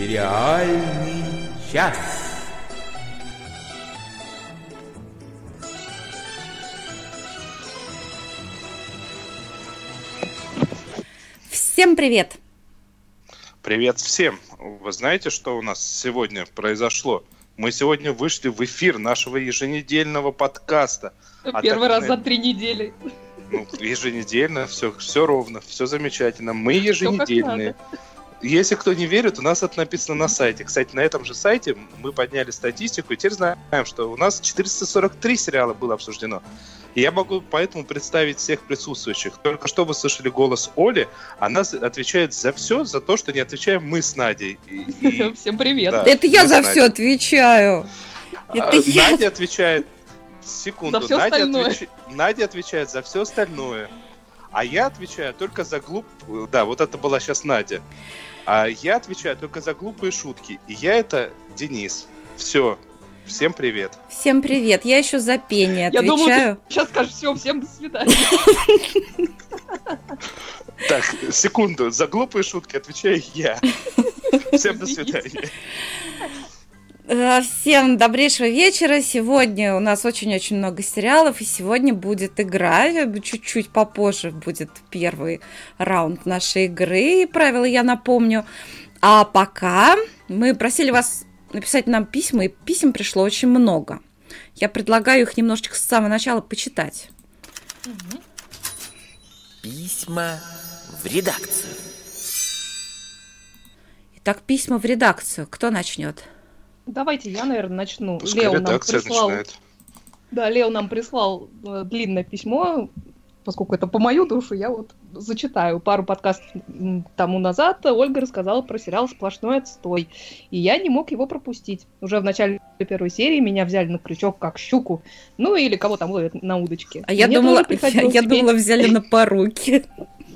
Сериальный час. Всем привет! Привет всем! Вы знаете, что у нас сегодня произошло? Мы сегодня вышли в эфир нашего еженедельного подкаста. А Первый раз за три недели. Ну, еженедельно, все, все ровно, все замечательно. Мы еженедельные. Если кто не верит, у нас это написано на сайте. Кстати, на этом же сайте мы подняли статистику, и теперь знаем, что у нас 443 сериала было обсуждено. И я могу поэтому представить всех присутствующих. Только что вы слышали голос Оли, она отвечает за все, за то, что не отвечаем мы с Надей. И, Всем привет. Да, это я за все отвечаю. Это а, я. Надя отвечает... Секунду. За Надя, отвеч... Надя отвечает за все остальное. А я отвечаю только за глуп... Да, вот это была сейчас Надя. А я отвечаю только за глупые шутки. И я это Денис. Все, Всем привет. Всем привет. Я еще за пение отвечаю. Я думаю, ты сейчас скажешь все, всем до свидания. Так, секунду. За глупые шутки отвечаю я. Всем до свидания. Э, всем добрейшего вечера. Сегодня у нас очень-очень много сериалов, и сегодня будет игра. Чуть-чуть попозже будет первый раунд нашей игры. Правила я напомню. А пока мы просили вас написать нам письма, и писем пришло очень много. Я предлагаю их немножечко с самого начала почитать. Письма в редакцию. Итак, письма в редакцию. Кто начнет? Давайте я, наверное, начну. Пускай Лео нам прислал... Начинает. Да, Лео нам прислал э, длинное письмо поскольку это по мою душу, я вот зачитаю. Пару подкастов тому назад Ольга рассказала про сериал «Сплошной отстой», и я не мог его пропустить. Уже в начале первой серии меня взяли на крючок как щуку, ну или кого там ловят на удочке. А я думала, я, я думала, взяли на поруки.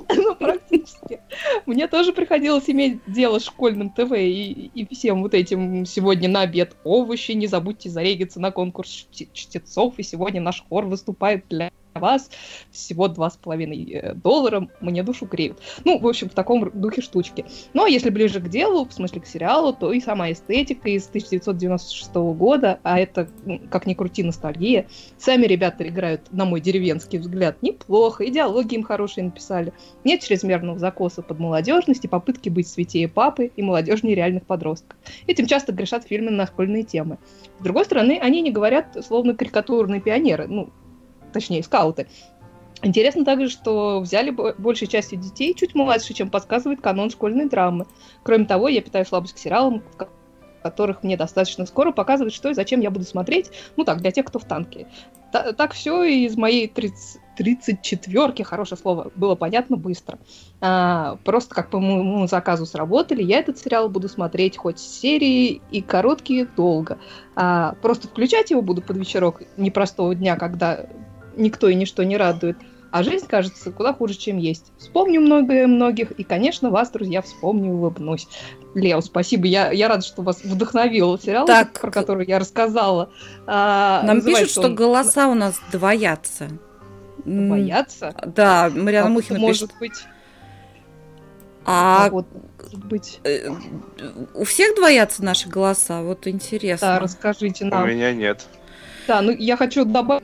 Ну, практически. Мне тоже приходилось иметь дело с школьным ТВ и, и всем вот этим сегодня на обед овощи. Не забудьте зарегиться на конкурс чтецов. И сегодня наш хор выступает для вас всего 2,5 э, доллара, мне душу греют. Ну, в общем, в таком духе штучки. Но если ближе к делу, в смысле к сериалу, то и сама эстетика из 1996 года, а это, как ни крути, ностальгия. Сами ребята играют, на мой деревенский взгляд, неплохо, идеологии им хорошие написали. Нет чрезмерного закоса под молодежность и попытки быть святее папы и молодежнее реальных подростков. Этим часто грешат фильмы на школьные темы. С другой стороны, они не говорят словно карикатурные пионеры, ну, точнее, скауты. Интересно также, что взяли большей частью детей чуть младше, чем подсказывает канон школьной драмы. Кроме того, я питаю слабость к сериалам, которых мне достаточно скоро показывают, что и зачем я буду смотреть. Ну так, для тех, кто в танке. Т так все из моей 30, 34-ки, хорошее слово, было понятно быстро. А, просто как по моему заказу сработали, я этот сериал буду смотреть хоть серии и короткие долго. А, просто включать его буду под вечерок непростого дня, когда никто и ничто не радует, а жизнь кажется куда хуже, чем есть. Вспомню многое многих, и, конечно, вас, друзья, вспомню и улыбнусь. Лео, спасибо. Я, я рада, что вас вдохновил сериал, так, про который я рассказала. А, Нам пишут, что он... голоса у нас двоятся. Двоятся? Да, Марьяна Мухина может пишет. быть. А, а вот, может быть. Э, у всех двоятся наши голоса? Вот интересно. Да, расскажите нам. У меня нет. Да, ну я хочу добавить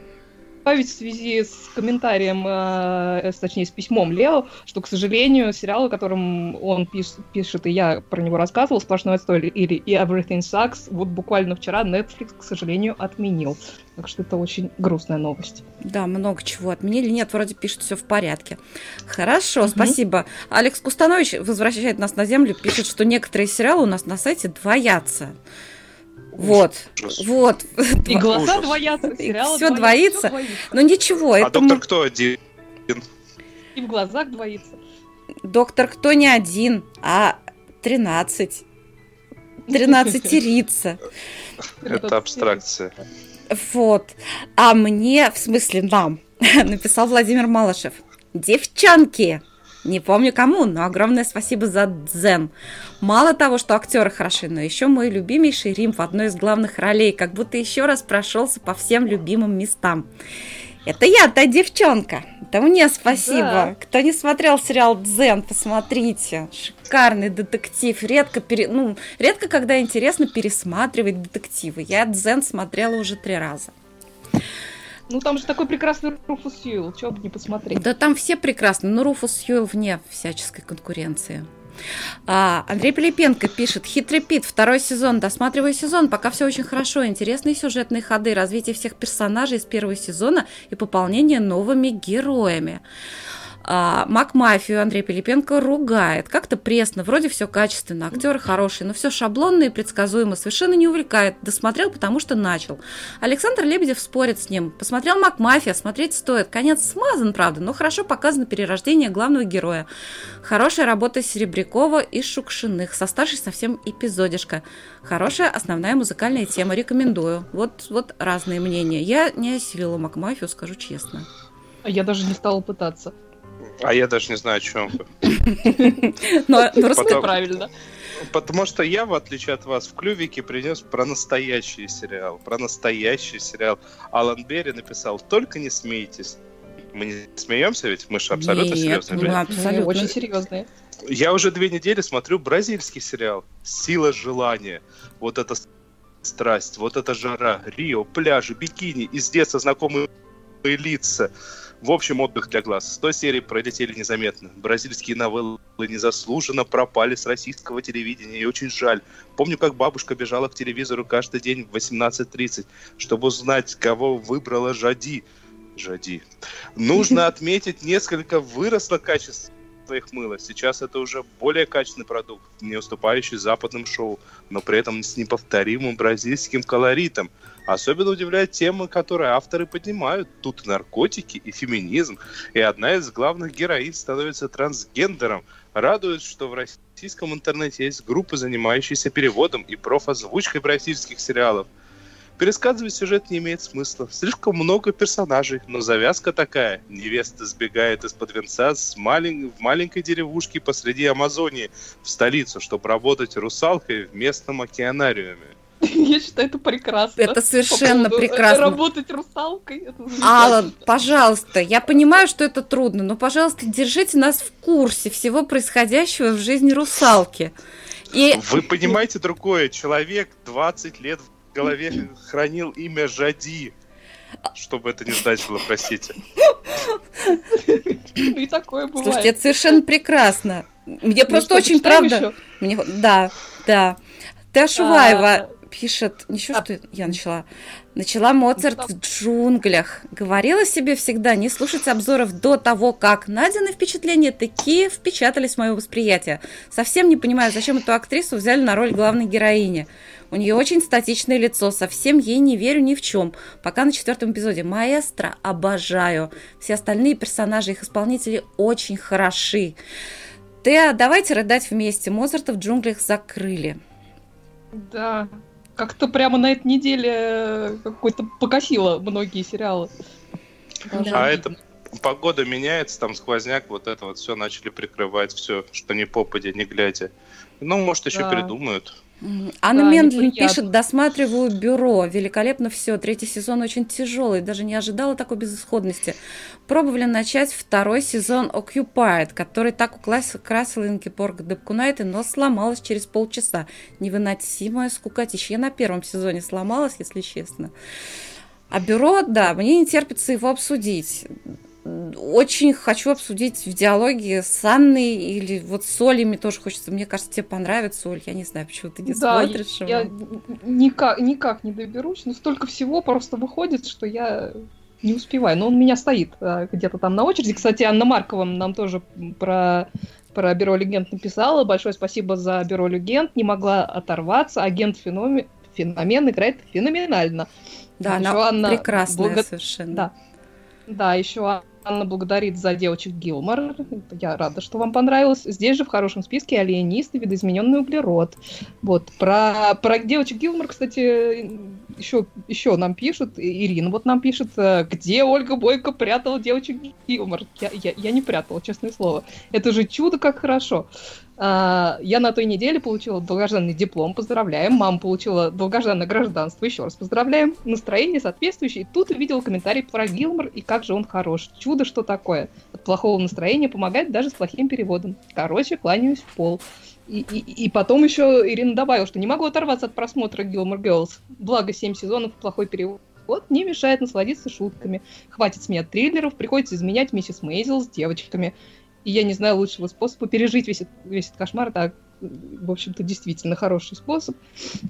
добавить в связи с комментарием, э, точнее, с письмом Лео, что, к сожалению, сериал, о котором он пиш, пишет, и я про него рассказывал, «Сплошной отстой» или «Everything Sucks», вот буквально вчера Netflix, к сожалению, отменил. Так что это очень грустная новость. Да, много чего отменили. Нет, вроде пишет все в порядке. Хорошо, угу. спасибо. Алекс Кустанович возвращает нас на землю, пишет, что некоторые сериалы у нас на сайте двоятся. Вот, вот. И глаза двоятся, все двоится. двоится. Но ничего, а это... доктор кто один? И в глазах двоится. Доктор кто не один, а тринадцать. Тринадцатерица. Это абстракция. Вот. А мне, в смысле нам, написал Владимир Малышев. Девчонки, не помню кому, но огромное спасибо за дзен. Мало того, что актеры хороши, но еще мой любимейший Рим в одной из главных ролей, как будто еще раз прошелся по всем любимым местам. Это я, та девчонка. Это мне спасибо. Да. Кто не смотрел сериал Дзен, посмотрите. Шикарный детектив. Редко, пере... ну, редко когда интересно пересматривать детективы. Я Дзен смотрела уже три раза. Ну там же такой прекрасный Руфус Сьюэлл, чего бы не посмотреть. Да там все прекрасны, но Руфус Сьюэлл вне всяческой конкуренции. А, Андрей Пилипенко пишет, хитрый Пит, второй сезон, досматриваю сезон, пока все очень хорошо, интересные сюжетные ходы, развитие всех персонажей из первого сезона и пополнение новыми героями. А, Мак Мафию Андрей Пилипенко ругает. Как-то пресно, вроде все качественно, актеры хорошие, но все шаблонно и предсказуемо, совершенно не увлекает. Досмотрел, потому что начал. Александр Лебедев спорит с ним. Посмотрел Мак Мафия, смотреть стоит. Конец смазан, правда, но хорошо показано перерождение главного героя. Хорошая работа Серебрякова и Шукшиных. Со старшей совсем эпизодишка. Хорошая основная музыкальная тема, рекомендую. Вот, вот разные мнения. Я не осилила Мак Мафию, скажу честно. Я даже не стала пытаться. А я даже не знаю, о чем вы. Но просто правильно. Потому что я, в отличие от вас, в клювике принес про настоящий сериал. Про настоящий сериал. Алан Берри написал «Только не смейтесь». Мы не смеемся ведь? Мы же абсолютно серьезные люди. абсолютно. Очень серьезные. Я уже две недели смотрю бразильский сериал «Сила желания». Вот это страсть, вот эта жара, Рио, пляжи, бикини, из детства знакомые лица. В общем, отдых для глаз. Сто серий пролетели незаметно. Бразильские новеллы незаслуженно пропали с российского телевидения, и очень жаль. Помню, как бабушка бежала к телевизору каждый день в 18.30, чтобы узнать, кого выбрала Жади. Жади. Нужно отметить, несколько выросло качество их мыла. Сейчас это уже более качественный продукт, не уступающий западным шоу, но при этом с неповторимым бразильским колоритом. Особенно удивляет тема, которые авторы поднимают. Тут наркотики и феминизм. И одна из главных героинь становится трансгендером. Радует, что в российском интернете есть группы, занимающиеся переводом и профозвучкой бразильских сериалов – Пересказывать сюжет не имеет смысла. Слишком много персонажей, но завязка такая. Невеста сбегает из-под венца с малень... в маленькой деревушке посреди Амазонии в столицу, чтобы работать русалкой в местном океанариуме. Я считаю, это прекрасно. Это совершенно По прекрасно. Работать русалкой. Алла, пожалуйста, я понимаю, что это трудно, но, пожалуйста, держите нас в курсе всего происходящего в жизни русалки. И... Вы понимаете другое. Человек 20 лет в голове хранил имя Жади. Что бы это ни значило, простите. И такое бывает. Слушайте, это совершенно прекрасно. Мне просто очень правда... Мне... Да, да. Ты Ашуваева а, пишет, ничего, а... что я начала. Начала Моцарт в джунглях. Говорила себе всегда не слушать обзоров до того, как Надины впечатления такие впечатались в мое восприятие. Совсем не понимаю, зачем эту актрису взяли на роль главной героини. У нее очень статичное лицо, совсем ей не верю ни в чем. Пока на четвертом эпизоде. Маэстро обожаю. Все остальные персонажи, их исполнители очень хороши. Теа, давайте рыдать вместе. Моцарта в джунглях закрыли. Да, как-то прямо на этой неделе э, какой-то покосило многие сериалы. Да. А это погода меняется, там сквозняк, вот это вот все начали прикрывать, все, что не попадя, не глядя. Ну, может, еще да. придумают. Анна да, Мендлин пишет, досматриваю бюро. Великолепно все. Третий сезон очень тяжелый. Даже не ожидала такой безысходности. Пробовали начать второй сезон Occupied, который так украсил Инкипорг Депкунайте, но сломалась через полчаса. Невыносимая скукотища. Я на первом сезоне сломалась, если честно. А бюро, да, мне не терпится его обсудить очень хочу обсудить в диалоге с Анной или вот с мне тоже хочется, мне кажется, тебе понравится, Оль, я не знаю, почему ты не да, смотришь я, его. я никак, никак не доберусь, но столько всего просто выходит, что я не успеваю, но он у меня стоит а, где-то там на очереди. Кстати, Анна Маркова нам тоже про про Бюро Легенд написала. Большое спасибо за Бюро Легенд. Не могла оторваться. Агент феномен, феномен играет феноменально. Да, она, она прекрасная благ... совершенно. Да. Да, еще Анна благодарит за девочек Гилмор. Я рада, что вам понравилось. Здесь же в хорошем списке алиенист и видоизмененный углерод. Вот. Про, про девочек Гилмор, кстати, еще, еще нам пишут, Ирина вот нам пишет, э, где Ольга Бойко прятала девочек Гилмор. Я, я, я не прятала, честное слово. Это же чудо, как хорошо. А, я на той неделе получила долгожданный диплом, поздравляем. Мама получила долгожданное гражданство, еще раз поздравляем. Настроение соответствующее. И тут увидела комментарий про Гилмор и как же он хорош. Чудо, что такое. От плохого настроения помогает даже с плохим переводом. Короче, кланяюсь в пол. И, и, и потом еще Ирина добавила, что не могу оторваться от просмотра Gilmore Girls. Благо, 7 сезонов, плохой перевод вот не мешает насладиться шутками. Хватит с меня триллеров, приходится изменять миссис Мейзел с девочками. И я не знаю лучшего способа пережить весь, весь этот кошмар. Так, в общем-то, действительно хороший способ.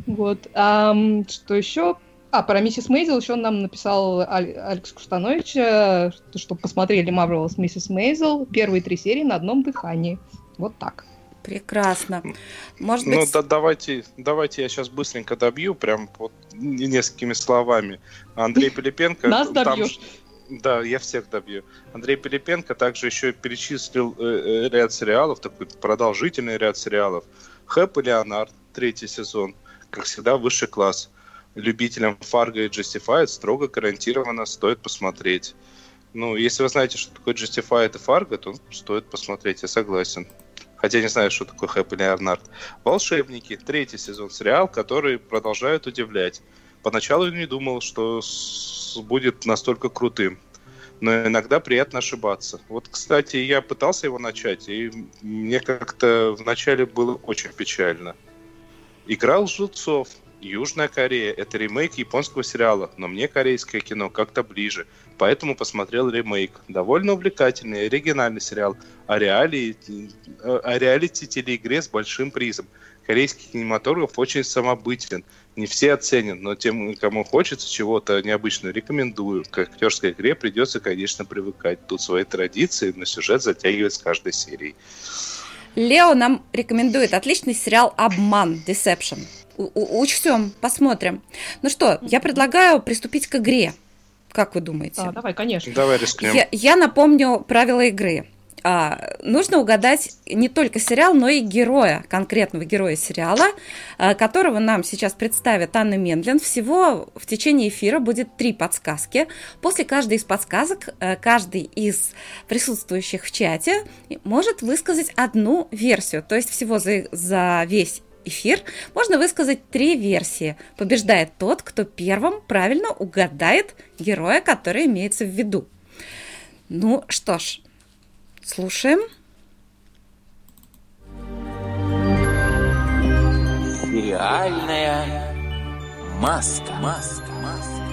Вот. А, что еще? А, про миссис Мейзел еще нам написал Аль- Алекс Куштанович, э, что посмотрели Marvelous Миссис Мейзел первые три серии на одном дыхании. Вот так. Прекрасно. Может ну, быть... да, давайте, давайте я сейчас быстренько добью, прям вот несколькими словами. Андрей Пилипенко... Нас добьешь. Да, я всех добью. Андрей Пилипенко также еще перечислил э, э, ряд сериалов, такой продолжительный ряд сериалов. Хэп и Леонард, третий сезон. Как всегда, высший класс. Любителям Фарго и Justified строго гарантированно стоит посмотреть. Ну, если вы знаете, что такое Justified и Фарго, то стоит посмотреть, я согласен. Хотя не знаю, что такое Хэп и Леонард. Волшебники, третий сезон сериал, который продолжает удивлять. Поначалу не думал, что будет настолько крутым. Но иногда приятно ошибаться. Вот, кстати, я пытался его начать, и мне как-то вначале было очень печально. Играл Жильцов. Южная Корея – это ремейк японского сериала, но мне корейское кино как-то ближе, поэтому посмотрел ремейк. Довольно увлекательный, оригинальный сериал о, реалии, о реалити телеигре с большим призом. Корейский кинематограф очень самобытен – не все оценят, но тем, кому хочется чего-то необычного, рекомендую. К актерской игре придется, конечно, привыкать. Тут свои традиции, но сюжет затягивает с каждой серией. Лео нам рекомендует отличный сериал «Обман» Deception. У Учтем, посмотрим. Ну что, я предлагаю приступить к игре. Как вы думаете? А, давай, конечно. Давай рискнем. Я, я напомню правила игры а, нужно угадать не только сериал, но и героя, конкретного героя сериала, а, которого нам сейчас представит Анна Мендлин. Всего в течение эфира будет три подсказки. После каждой из подсказок а, каждый из присутствующих в чате может высказать одну версию. То есть всего за, за весь эфир можно высказать три версии. Побеждает тот, кто первым правильно угадает героя, который имеется в виду. Ну что ж, Слушаем. Сериальная маска. Маска. Маска.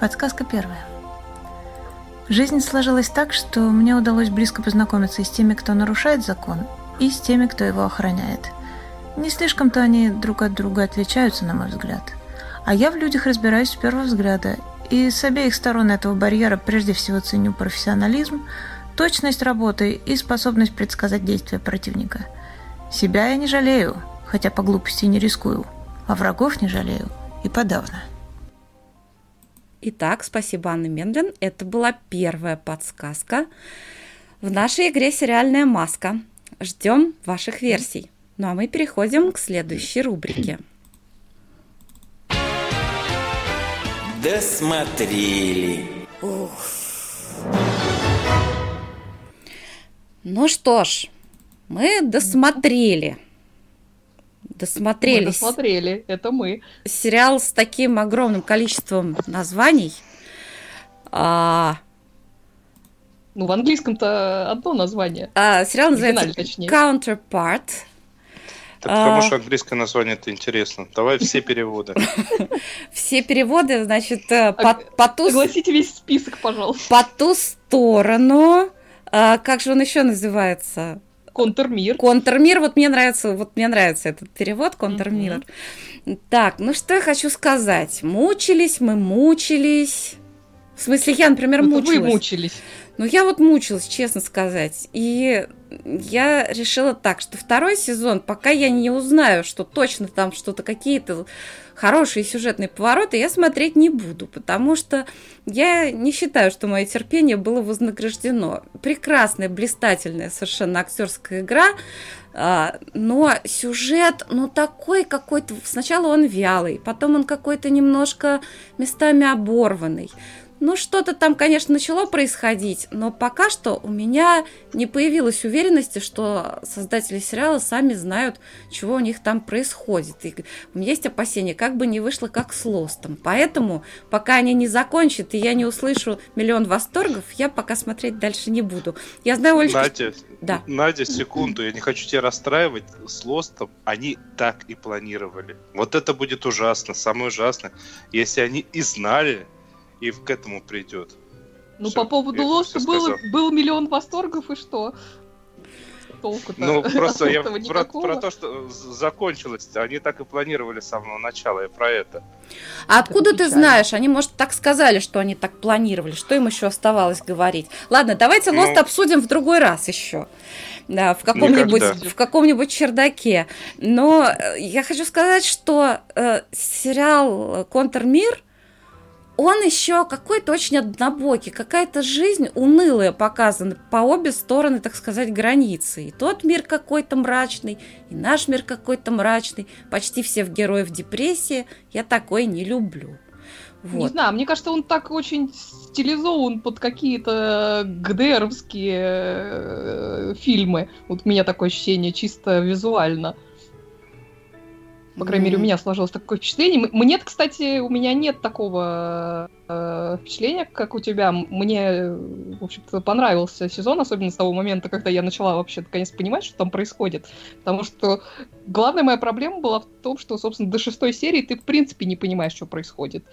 Подсказка первая. Жизнь сложилась так, что мне удалось близко познакомиться и с теми, кто нарушает закон, и с теми, кто его охраняет. Не слишком-то они друг от друга отличаются, на мой взгляд – а я в людях разбираюсь с первого взгляда, и с обеих сторон этого барьера прежде всего ценю профессионализм, точность работы и способность предсказать действия противника. Себя я не жалею, хотя по глупости не рискую, а врагов не жалею и подавно. Итак, спасибо, Анна Мендлин. Это была первая подсказка в нашей игре «Сериальная маска». Ждем ваших версий. Ну а мы переходим к следующей рубрике. Досмотрели. Ну что ж, мы досмотрели. Досмотрели. Мы досмотрели, это мы. Сериал с таким огромным количеством названий. А... Ну, в английском-то одно название. А, сериал называется Counterpart. Потому а. что английское название это интересно. Давай все переводы. Все переводы, значит, э, по ту... Согласите весь список, пожалуйста. По ту сторону. А, как же он еще называется? Контрмир. Контрмир, вот мне нравится, вот мне нравится этот перевод, контрмир. Так, ну что я хочу сказать. Мучились мы, мучились. В смысле, я, например, мучилась. Вы мучились. Ну, я вот мучилась, честно сказать. И я решила так, что второй сезон, пока я не узнаю, что точно там что-то какие-то хорошие сюжетные повороты, я смотреть не буду, потому что я не считаю, что мое терпение было вознаграждено. Прекрасная, блистательная совершенно актерская игра, а, но сюжет, ну, такой какой-то... Сначала он вялый, потом он какой-то немножко местами оборванный. Ну, что-то там, конечно, начало происходить, но пока что у меня не появилась уверенности, что создатели сериала сами знают, чего у них там происходит. И у меня есть опасения, как бы не вышло как с Лостом. Поэтому, пока они не закончат, и я не услышу миллион восторгов, я пока смотреть дальше не буду. Я знаю, Олечка... Надя, да. Надя, секунду, я не хочу тебя расстраивать. С Лостом они так и планировали. Вот это будет ужасно, самое ужасное. Если они и знали, и к этому придет. Ну, Все, по поводу Лоста был, был миллион восторгов, и что? Толку-то ну, просто я про, про то, что закончилось. Они так и планировали с самого начала, и про это. А откуда ты знаешь? Они, может, так сказали, что они так планировали. Что им еще оставалось говорить? Ладно, давайте Лост ну, обсудим в другой раз еще. Да, в каком-нибудь в каком-нибудь чердаке. Но э, я хочу сказать, что э, сериал Контрмир он еще какой-то очень однобокий, какая-то жизнь унылая показана по обе стороны, так сказать, границы. И тот мир какой-то мрачный, и наш мир какой-то мрачный. Почти все в героев депрессии. Я такой не люблю. Вот. Не знаю, мне кажется, он так очень стилизован под какие-то ГДРовские э, фильмы. Вот у меня такое ощущение чисто визуально. По крайней мере, у меня сложилось такое впечатление. Мне, кстати, у меня нет такого э, впечатления, как у тебя. Мне, в общем-то, понравился сезон, особенно с того момента, когда я начала вообще наконец понимать, что там происходит. Потому что главная моя проблема была в том, что, собственно, до шестой серии ты в принципе не понимаешь, что происходит.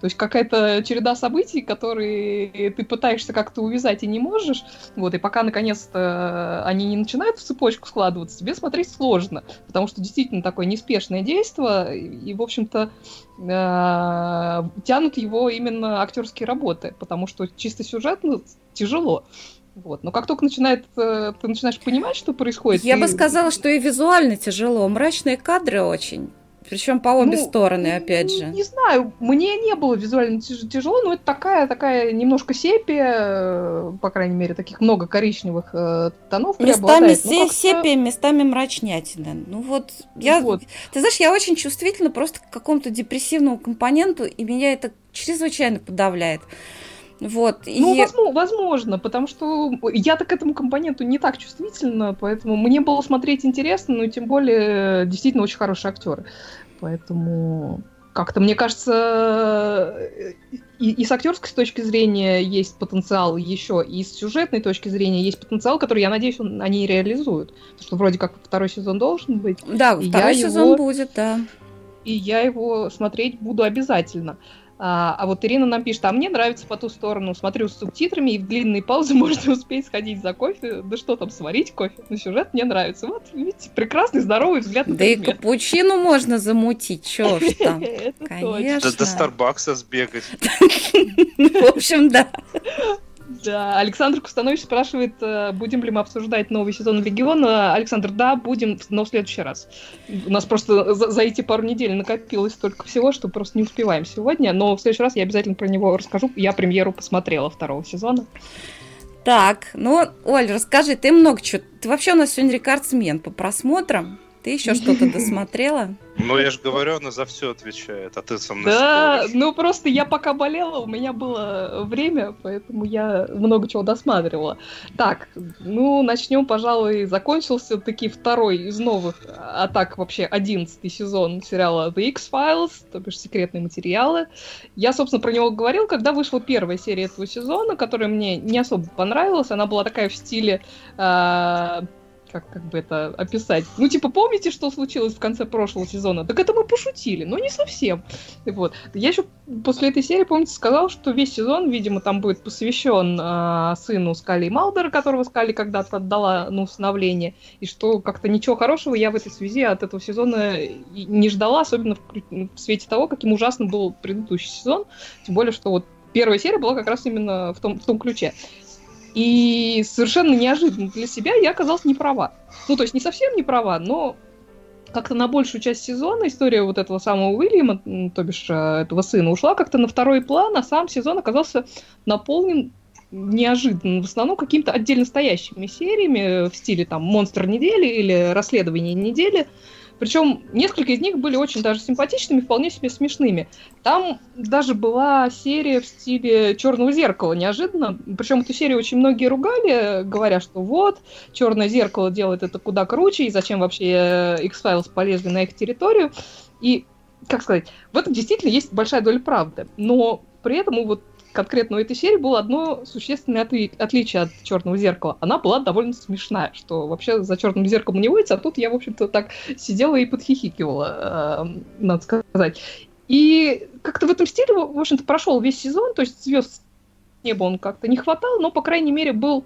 То есть какая-то череда событий, которые ты пытаешься как-то увязать и не можешь. Вот, и пока наконец-то они не начинают в цепочку складываться, тебе смотреть сложно. Потому что действительно такое неспешное действие, и, в общем-то, э, тянут его именно актерские работы, потому что чисто сюжетно тяжело. Вот. Но как только начинает, э, ты начинаешь понимать, что происходит. Я и... бы сказала, что и визуально тяжело. Мрачные кадры очень. Причем по обе ну, стороны, опять же. Не знаю, мне не было визуально тяжело, но это такая, такая немножко сепия, э, по крайней мере, таких много коричневых э, тонов Местами ну, сепия, местами мрачнятина. Ну вот, я, вот. ты знаешь, я очень чувствительна просто к какому-то депрессивному компоненту, и меня это чрезвычайно подавляет. Вот. Ну, и... возможно, возможно, потому что я-то к этому компоненту не так чувствительна, поэтому мне было смотреть интересно, но тем более действительно очень хорошие актеры. Поэтому как-то, мне кажется, и, и с актерской точки зрения есть потенциал еще, и с сюжетной точки зрения есть потенциал, который, я надеюсь, он, они реализуют. Потому что вроде как второй сезон должен быть. Да, второй сезон его, будет, да. И я его смотреть буду обязательно. А, а вот Ирина нам пишет, а мне нравится по ту сторону, смотрю с субтитрами, и в длинные паузы можно успеть сходить за кофе. Да что там, сварить кофе? Но сюжет мне нравится. Вот, видите, прекрасный, здоровый взгляд на Да и капучино можно замутить, чё ж там. Конечно. До Старбакса сбегать. В общем, да. Да, Александр Кустанович спрашивает, э, будем ли мы обсуждать новый сезон Легиона. Александр, да, будем, но в следующий раз. У нас просто за, за эти пару недель накопилось столько всего, что просто не успеваем сегодня, но в следующий раз я обязательно про него расскажу. Я премьеру посмотрела второго сезона. Так, ну, Оль, расскажи, ты много чего. Ты вообще у нас сегодня рекордсмен по просмотрам. Ты еще что-то досмотрела? Ну, я же говорю, она за все отвечает, а ты со мной Да, споришь. ну просто я пока болела, у меня было время, поэтому я много чего досматривала. Так, ну, начнем, пожалуй, закончился таки второй из новых, а так вообще одиннадцатый сезон сериала The X-Files, то бишь секретные материалы. Я, собственно, про него говорил, когда вышла первая серия этого сезона, которая мне не особо понравилась. Она была такая в стиле э, как, как бы это описать? Ну, типа, помните, что случилось в конце прошлого сезона? Так это мы пошутили, но не совсем. Вот. Я еще после этой серии, помните, сказал, что весь сезон, видимо, там будет посвящен э, сыну Скали Малдера, которого Скали когда-то отдала на усыновление, и что как-то ничего хорошего я в этой связи от этого сезона не ждала, особенно в, в свете того, каким ужасным был предыдущий сезон. Тем более, что вот первая серия была как раз именно в том, в том ключе. И совершенно неожиданно для себя я оказалась не права. Ну, то есть не совсем не права, но как-то на большую часть сезона история вот этого самого Уильяма, то бишь э, этого сына, ушла как-то на второй план, а сам сезон оказался наполнен неожиданно, в основном какими-то отдельно стоящими сериями в стиле там «Монстр недели» или «Расследование недели», причем несколько из них были очень даже симпатичными, вполне себе смешными. Там даже была серия в стиле Черного зеркала, неожиданно. Причем эту серию очень многие ругали, говоря, что вот, Черное зеркало делает это куда круче, и зачем вообще X-Files полезли на их территорию. И, как сказать, в этом действительно есть большая доля правды. Но при этом вот конкретно у этой серии было одно существенное отли- отличие от черного зеркала. Она была довольно смешная, что вообще за черным зеркалом не водится, а тут я, в общем-то, так сидела и подхихикивала, э, надо сказать. И как-то в этом стиле, в общем-то, прошел весь сезон, то есть звезд неба он как-то не хватал, но, по крайней мере, был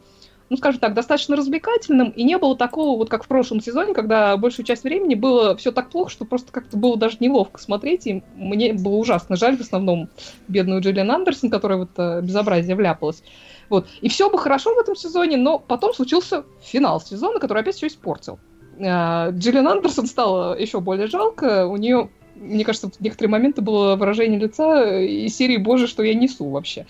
ну, скажем так, достаточно развлекательным, и не было такого, вот как в прошлом сезоне, когда большую часть времени было все так плохо, что просто как-то было даже неловко смотреть, и мне было ужасно жаль в основном бедную Джиллиан Андерсон, которая вот это безобразие вляпалась. Вот. И все бы хорошо в этом сезоне, но потом случился финал сезона, который опять все испортил. А, Джиллиан Андерсон стала еще более жалко, у нее мне кажется, в некоторые моменты было выражение лица из серии «Боже, что я несу вообще».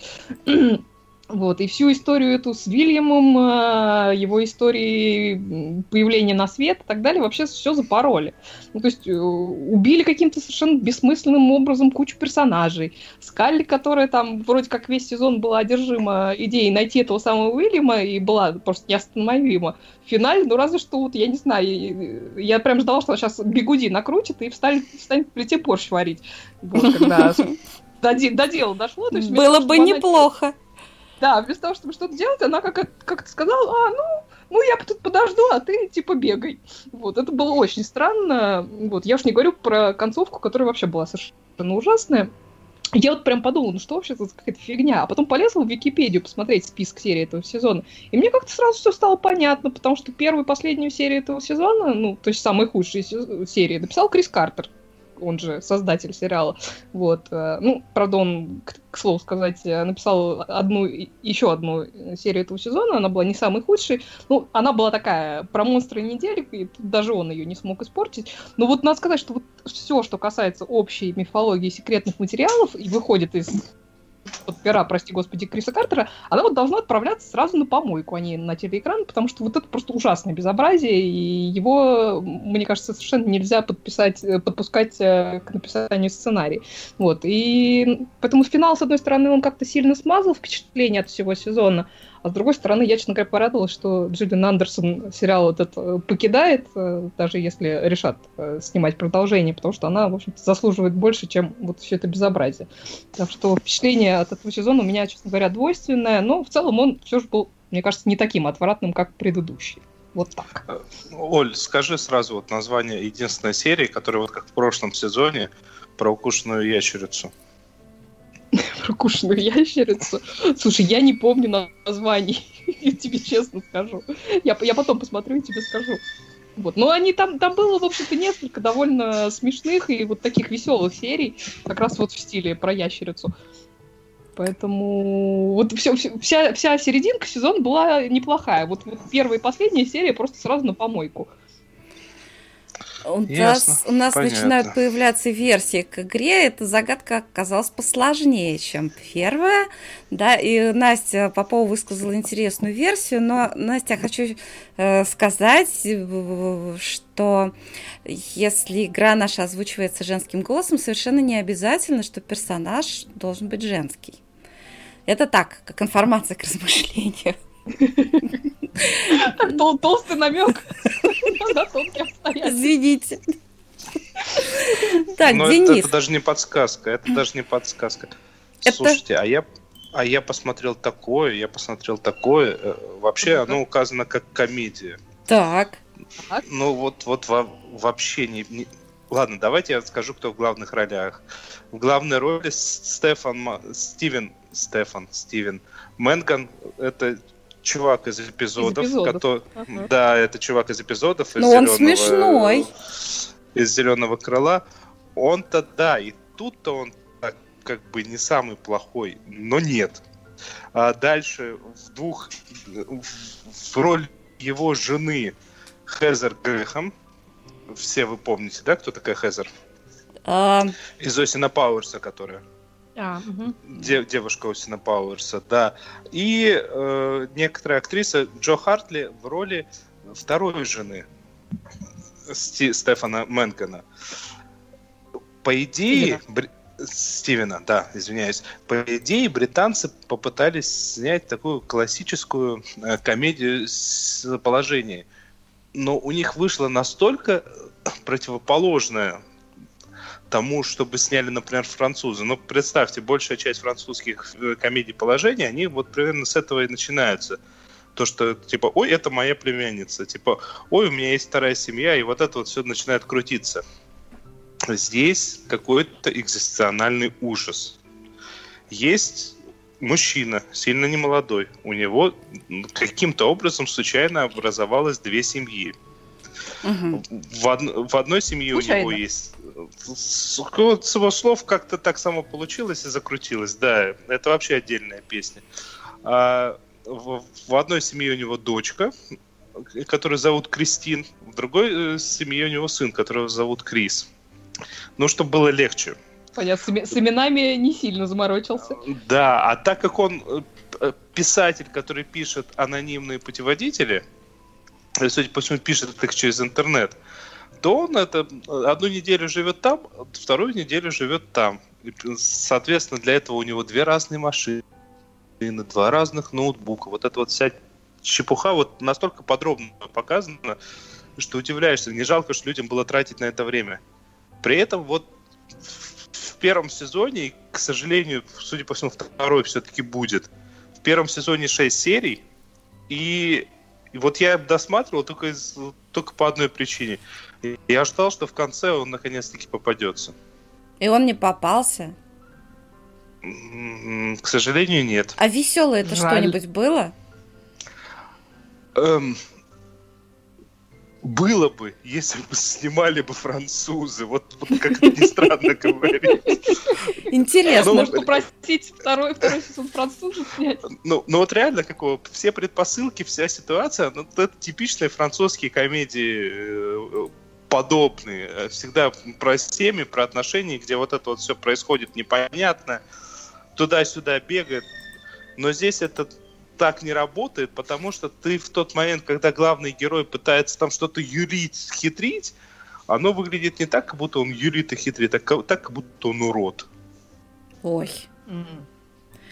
Вот, и всю историю эту с Вильямом, э, его истории появления на свет и так далее, вообще все запороли. Ну, то есть э, убили каким-то совершенно бессмысленным образом кучу персонажей. Скалли, которая там вроде как весь сезон была одержима идеей найти этого самого Уильяма и была просто неостановима. В финале, ну разве что, вот, я не знаю, я прям ждала, что сейчас Бигуди накрутит и встанет, встанет плите борщ варить. Вот, когда до дела дошло. То есть, Было бы неплохо. Да, вместо того, чтобы что-то делать, она как, как сказала, а, ну, ну, я тут подожду, а ты, типа, бегай. Вот, это было очень странно. Вот, я уж не говорю про концовку, которая вообще была совершенно ужасная. Я вот прям подумала, ну что вообще тут какая-то фигня. А потом полезла в Википедию посмотреть список серий этого сезона. И мне как-то сразу все стало понятно, потому что первую и последнюю серию этого сезона, ну, то есть самые худшие серии, написал Крис Картер он же создатель сериала. Вот. Э, ну, правда, он, к, к слову сказать, э, написал одну, еще одну серию этого сезона, она была не самой худшей. Ну, она была такая про монстры недели, и даже он ее не смог испортить. Но вот надо сказать, что вот все, что касается общей мифологии секретных материалов и выходит из вот пера, прости господи, Криса Картера, она вот должна отправляться сразу на помойку, а не на телеэкран, потому что вот это просто ужасное безобразие, и его, мне кажется, совершенно нельзя подписать, э, подпускать э, к написанию сценария. Вот, и поэтому финал, с одной стороны, он как-то сильно смазал впечатление от всего сезона, а с другой стороны, я, честно говоря, порадовалась, что Джиллиан Андерсон сериал этот э, покидает, э, даже если решат э, снимать продолжение, потому что она, в общем-то, заслуживает больше, чем вот все это безобразие. Так что впечатление от этого сезона у меня, честно говоря, двойственное, но в целом он все же был, мне кажется, не таким отвратным, как предыдущий. Вот так. Оль, скажи сразу вот название единственной серии, которая вот как в прошлом сезоне про укушенную ящерицу. прокушенную ящерицу. Слушай, я не помню названий, я тебе честно скажу. Я, я потом посмотрю и тебе скажу. Вот. Но они там, там было, в общем-то, несколько довольно смешных и вот таких веселых серий, как раз вот в стиле про ящерицу. Поэтому вот все, вся, вся серединка сезона была неплохая. Вот, вот первая и последняя серия просто сразу на помойку. У нас, у нас начинают появляться версии к игре. Эта загадка оказалась посложнее, чем первая. Да, и Настя Попова высказала интересную версию, но, Настя, хочу э, сказать, что если игра наша озвучивается женским голосом, совершенно не обязательно, что персонаж должен быть женский. Это так, как информация к размышлению. Толстый намек на тонкие обстоятельства. Извините. Так, Но Денис. Это, это даже не подсказка, это даже не подсказка. Это... Слушайте, а я, а я посмотрел такое, я посмотрел такое. Э, вообще оно указано как комедия. Так. Ну вот, вот во, вообще не, не... Ладно, давайте я скажу, кто в главных ролях. В главной роли Стефан, Стивен, Стефан, Стивен Мэнган. Это чувак из эпизодов. Из эпизодов. Который... Ага. Да, это чувак из эпизодов. Но из он смешной. Из зеленого крыла. Он-то, да, и тут-то он так, как бы не самый плохой, но нет. А дальше в двух в роль его жены Хезер Грэхэм. Все вы помните, да, кто такая Хезер? А... Из Осина Пауэрса, которая. А, угу. Де, девушка Осина Пауэрса, да. И э, некоторая актриса Джо Хартли в роли второй жены Сти, Стефана Менкена. По идее... Стивена, да, извиняюсь. По идее, британцы попытались снять такую классическую э, комедию с положения. Но у них вышло настолько противоположное тому, чтобы сняли, например, французы. Ну, представьте, большая часть французских э, комедий положения, они вот примерно с этого и начинаются. То, что, типа, ой, это моя племянница, типа, ой, у меня есть вторая семья, и вот это вот все начинает крутиться. Здесь какой-то экзистенциальный ужас. Есть мужчина, сильно не молодой. У него каким-то образом случайно образовалось две семьи. Угу. В, од... в одной семье случайно. у него есть... С его слов как-то так само получилось и закрутилось. Да, это вообще отдельная песня. А в, в одной семье у него дочка, которую зовут Кристин. В другой э, семье у него сын, которого зовут Крис. Ну, чтобы было легче. Понятно, с именами не сильно заморочился. Да, а так как он э, писатель, который пишет анонимные путеводители, судя по всему, пишет их через интернет, то он это одну неделю живет там, вторую неделю живет там. Соответственно, для этого у него две разные машины, два разных ноутбука. Вот эта вот вся чепуха вот настолько подробно показана, что удивляешься. Не жалко, что людям было тратить на это время. При этом вот в первом сезоне, к сожалению, судя по всему, второй все-таки будет. В первом сезоне 6 серий, и, и вот я досматривал только, из, только по одной причине. Я ждал, что в конце он наконец-таки попадется. И он не попался? К сожалению, нет. А веселое это что-нибудь было? Эм, было бы, если бы снимали бы французы. Вот, вот как это ни странно говорить. Интересно. Может упростить второй, второй сезон французов снять? Ну, ну вот реально, как все предпосылки, вся ситуация, ну, это типичные французские комедии э, подобные. Всегда про семьи, про отношения, где вот это вот все происходит непонятно, туда-сюда бегает. Но здесь это так не работает, потому что ты в тот момент, когда главный герой пытается там что-то юрить, хитрить, оно выглядит не так, как будто он юрит и хитрит, а так, как будто он урод. Ой.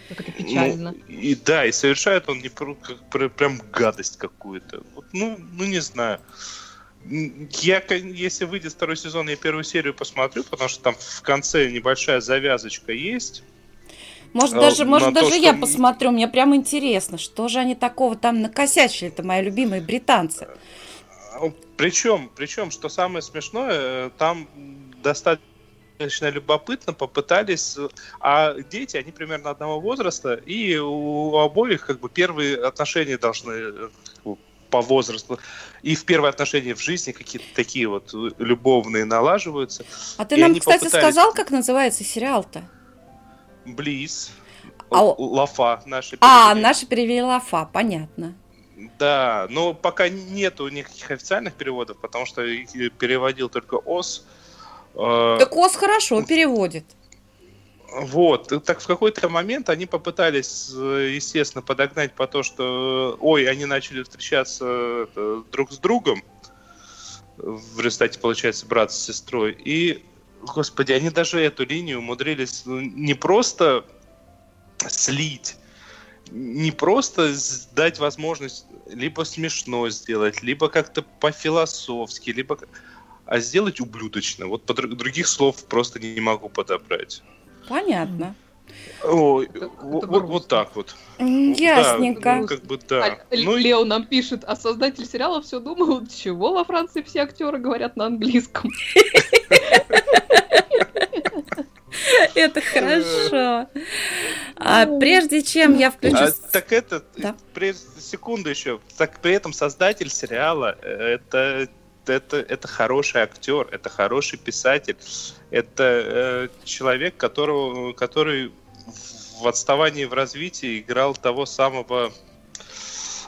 Как это печально. Ну, и да, и совершает он не про, как, прям гадость какую-то. Вот, ну, ну, не знаю. Я, если выйдет второй сезон, я первую серию посмотрю, потому что там в конце небольшая завязочка есть. Может, даже, может, даже то, я посмотрю, мне прям интересно, что же они такого там накосячили, это мои любимые британцы. Причем, причем, что самое смешное, там достаточно любопытно попытались, а дети, они примерно одного возраста, и у обоих как бы первые отношения должны по возрасту. И в первые отношения в жизни какие-то такие вот любовные налаживаются. А ты нам, кстати, попытались... сказал, как называется сериал-то? Близ. А... Лафа наши а, перевели. А, наши перевели Лафа, понятно. Да, но пока нету никаких официальных переводов, потому что переводил только ОС. Так ОС хорошо переводит. Вот, так в какой-то момент они попытались, естественно, подогнать по то, что, ой, они начали встречаться друг с другом, в результате, получается, брат с сестрой, и господи, они даже эту линию умудрились ну, не просто слить, не просто дать возможность либо смешно сделать, либо как-то по-философски, либо а сделать ублюдочно. Вот по других слов просто не могу подобрать. Понятно. Ой, это, вот, это вот так вот. Ясненько. Да, ну, как бы, да. А, ну, Лео нам пишет, а создатель сериала все думал, чего во Франции все актеры говорят на английском. Это хорошо. А прежде чем я включу... А, так это, да? секунду еще. Так при этом создатель сериала это это, это хороший актер, это хороший писатель, это э, человек, которого, который в отставании в развитии играл того самого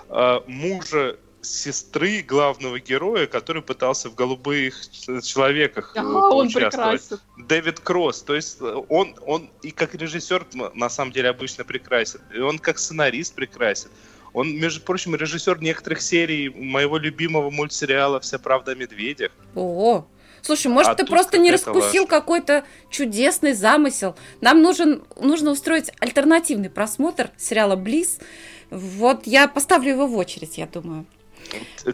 э, мужа сестры главного героя, который пытался в голубых человеках а, он прекрасен. Дэвид Кросс. То есть э, он, он и как режиссер на самом деле обычно прекрасен, и он как сценарист прекрасен. Он, между прочим, режиссер некоторых серий моего любимого мультсериала «Вся правда о медведях». О, Слушай, может, а ты просто не раскусил какой-то чудесный замысел. Нам нужен, нужно устроить альтернативный просмотр сериала «Близ». Вот я поставлю его в очередь, я думаю.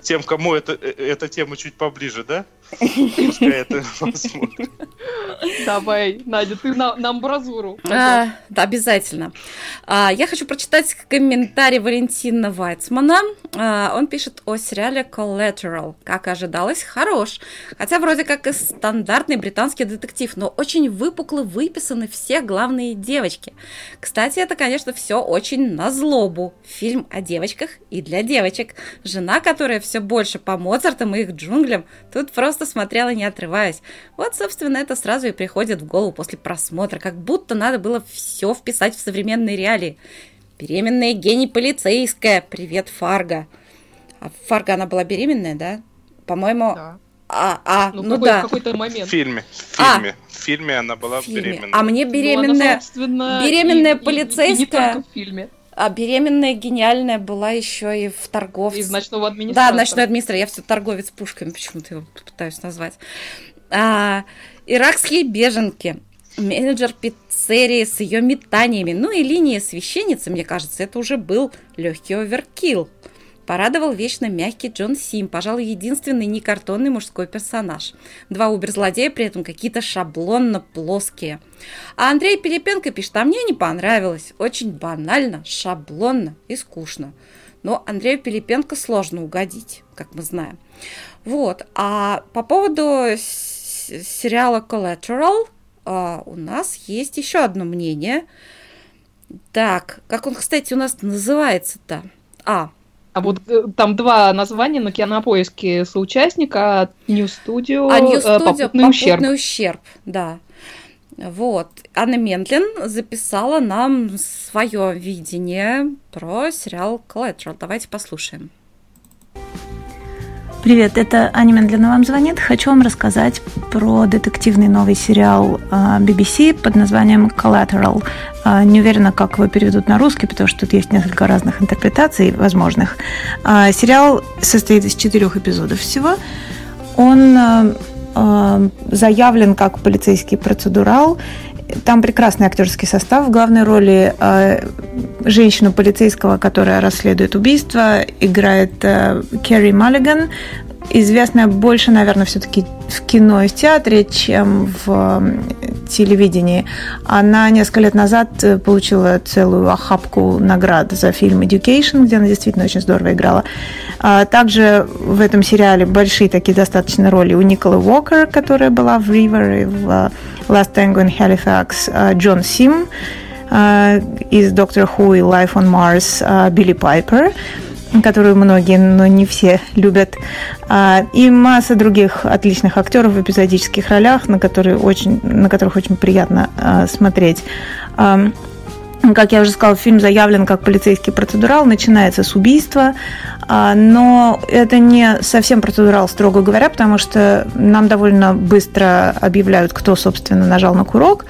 Тем, кому это, э, эта тема чуть поближе, да? Пускай это посмотрит. Давай, Надя, ты на, на амбразуру. А, да, обязательно. А, я хочу прочитать комментарий Валентина Вайцмана. А, он пишет о сериале Collateral. Как ожидалось, хорош. Хотя вроде как и стандартный британский детектив, но очень выпукло выписаны все главные девочки. Кстати, это, конечно, все очень на злобу. Фильм о девочках и для девочек. Жена, которая все больше по Моцартам и их джунглям, тут просто смотрела, не отрываясь. Вот, собственно, это сразу и приходит в голову после просмотра, как будто надо было все вписать в современные реалии. Беременная гений полицейская. Привет, Фарго. А Фарго, она была беременная, да? По-моему... Да. А, а, ну, ну какой, да. какой-то момент. В фильме. В фильме. А, в фильме она была фильме. беременная. А мне беременная, ну, она, беременная и, полицейская. И, и не только в фильме. А беременная гениальная была еще и в торговце. Из ночного администратора. Да, ночной администратор. Я все торговец пушками почему-то его пытаюсь назвать. А, иракские беженки. Менеджер пиццерии с ее метаниями. Ну и линия священницы, мне кажется, это уже был легкий оверкил. Порадовал вечно мягкий Джон Сим, пожалуй, единственный некартонный мужской персонаж. Два убер-злодея при этом какие-то шаблонно плоские. А Андрей Пилипенко пишет, а мне не понравилось. Очень банально, шаблонно и скучно. Но Андрею Пилипенко сложно угодить, как мы знаем. Вот. А по поводу сериала Collateral а, у нас есть еще одно мнение. Так, как он, кстати, у нас называется-то? А, а вот э, там два названия на кинопоиске соучастника New Studio, а New Studio попутный, попутный ущерб. ущерб. Да. Вот. Анна Ментлин записала нам свое видение про сериал Collateral. Давайте послушаем. Привет, это Аня Мендлина вам звонит. Хочу вам рассказать про детективный новый сериал BBC а, под названием Collateral. А, не уверена, как его переведут на русский, потому что тут есть несколько разных интерпретаций возможных. А, сериал состоит из четырех эпизодов всего. Он заявлен как полицейский процедурал там прекрасный актерский состав. В главной роли э, женщину полицейского, которая расследует убийство, играет э, Керри Маллиган, известная больше, наверное, все-таки в кино и в театре, чем в телевидении. Она несколько лет назад э, получила целую охапку наград за фильм Education, где она действительно очень здорово играла. А также в этом сериале большие такие достаточно роли у Николы Уокер, которая была в River и в э, Last Tango in Halifax, э, Джон Сим из Doctor Who и Life on Mars, Билли Пайпер которую многие, но не все любят, а, и масса других отличных актеров в эпизодических ролях, на, которые очень, на которых очень приятно а, смотреть. Как я уже сказала, фильм заявлен как полицейский процедурал, начинается с убийства, а, но это не совсем процедурал, строго говоря, потому что нам довольно быстро объявляют, кто, собственно, нажал на курок,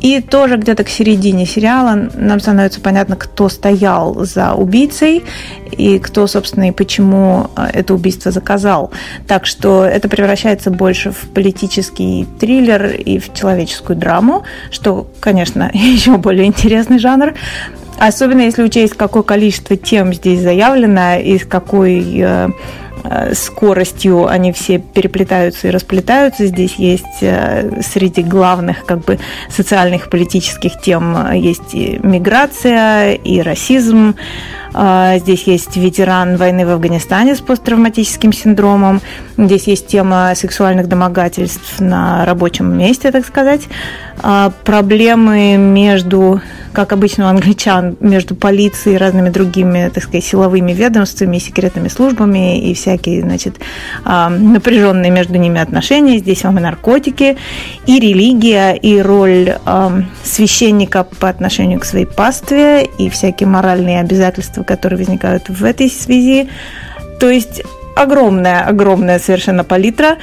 и тоже где-то к середине сериала нам становится понятно, кто стоял за убийцей и кто, собственно, и почему э, это убийство заказал. Так что это превращается больше в политический триллер и в человеческую драму, что, конечно, еще более интересный жанр. Особенно если учесть, какое количество тем здесь заявлено и с какой э, Э, скоростью они все переплетаются и расплетаются. Здесь есть э, среди главных как бы социальных политических тем есть и миграция, и расизм, здесь есть ветеран войны в Афганистане с посттравматическим синдромом. Здесь есть тема сексуальных домогательств на рабочем месте, так сказать. А, проблемы между, как обычно у англичан, между полицией и разными другими, так сказать, силовыми ведомствами, секретными службами и всякие, значит, а, напряженные между ними отношения. Здесь вам и наркотики, и религия, и роль священника по отношению к своей пастве, и всякие моральные обязательства, которые возникают в этой связи. То есть огромная, огромная совершенно палитра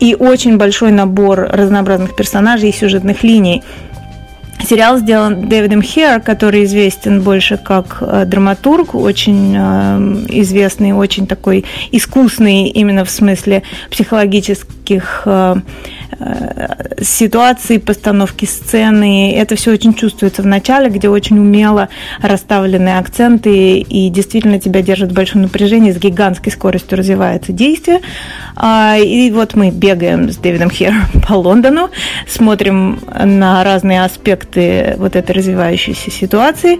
и очень большой набор разнообразных персонажей и сюжетных линий. Сериал сделан Дэвидом Хер, который известен больше как э, драматург, очень э, известный, очень такой искусный именно в смысле психологических э, ситуации, постановки сцены. Это все очень чувствуется в начале, где очень умело расставлены акценты и действительно тебя держит в большом напряжении, с гигантской скоростью развивается действие. А, и вот мы бегаем с Дэвидом Хер по Лондону, смотрим на разные аспекты вот этой развивающейся ситуации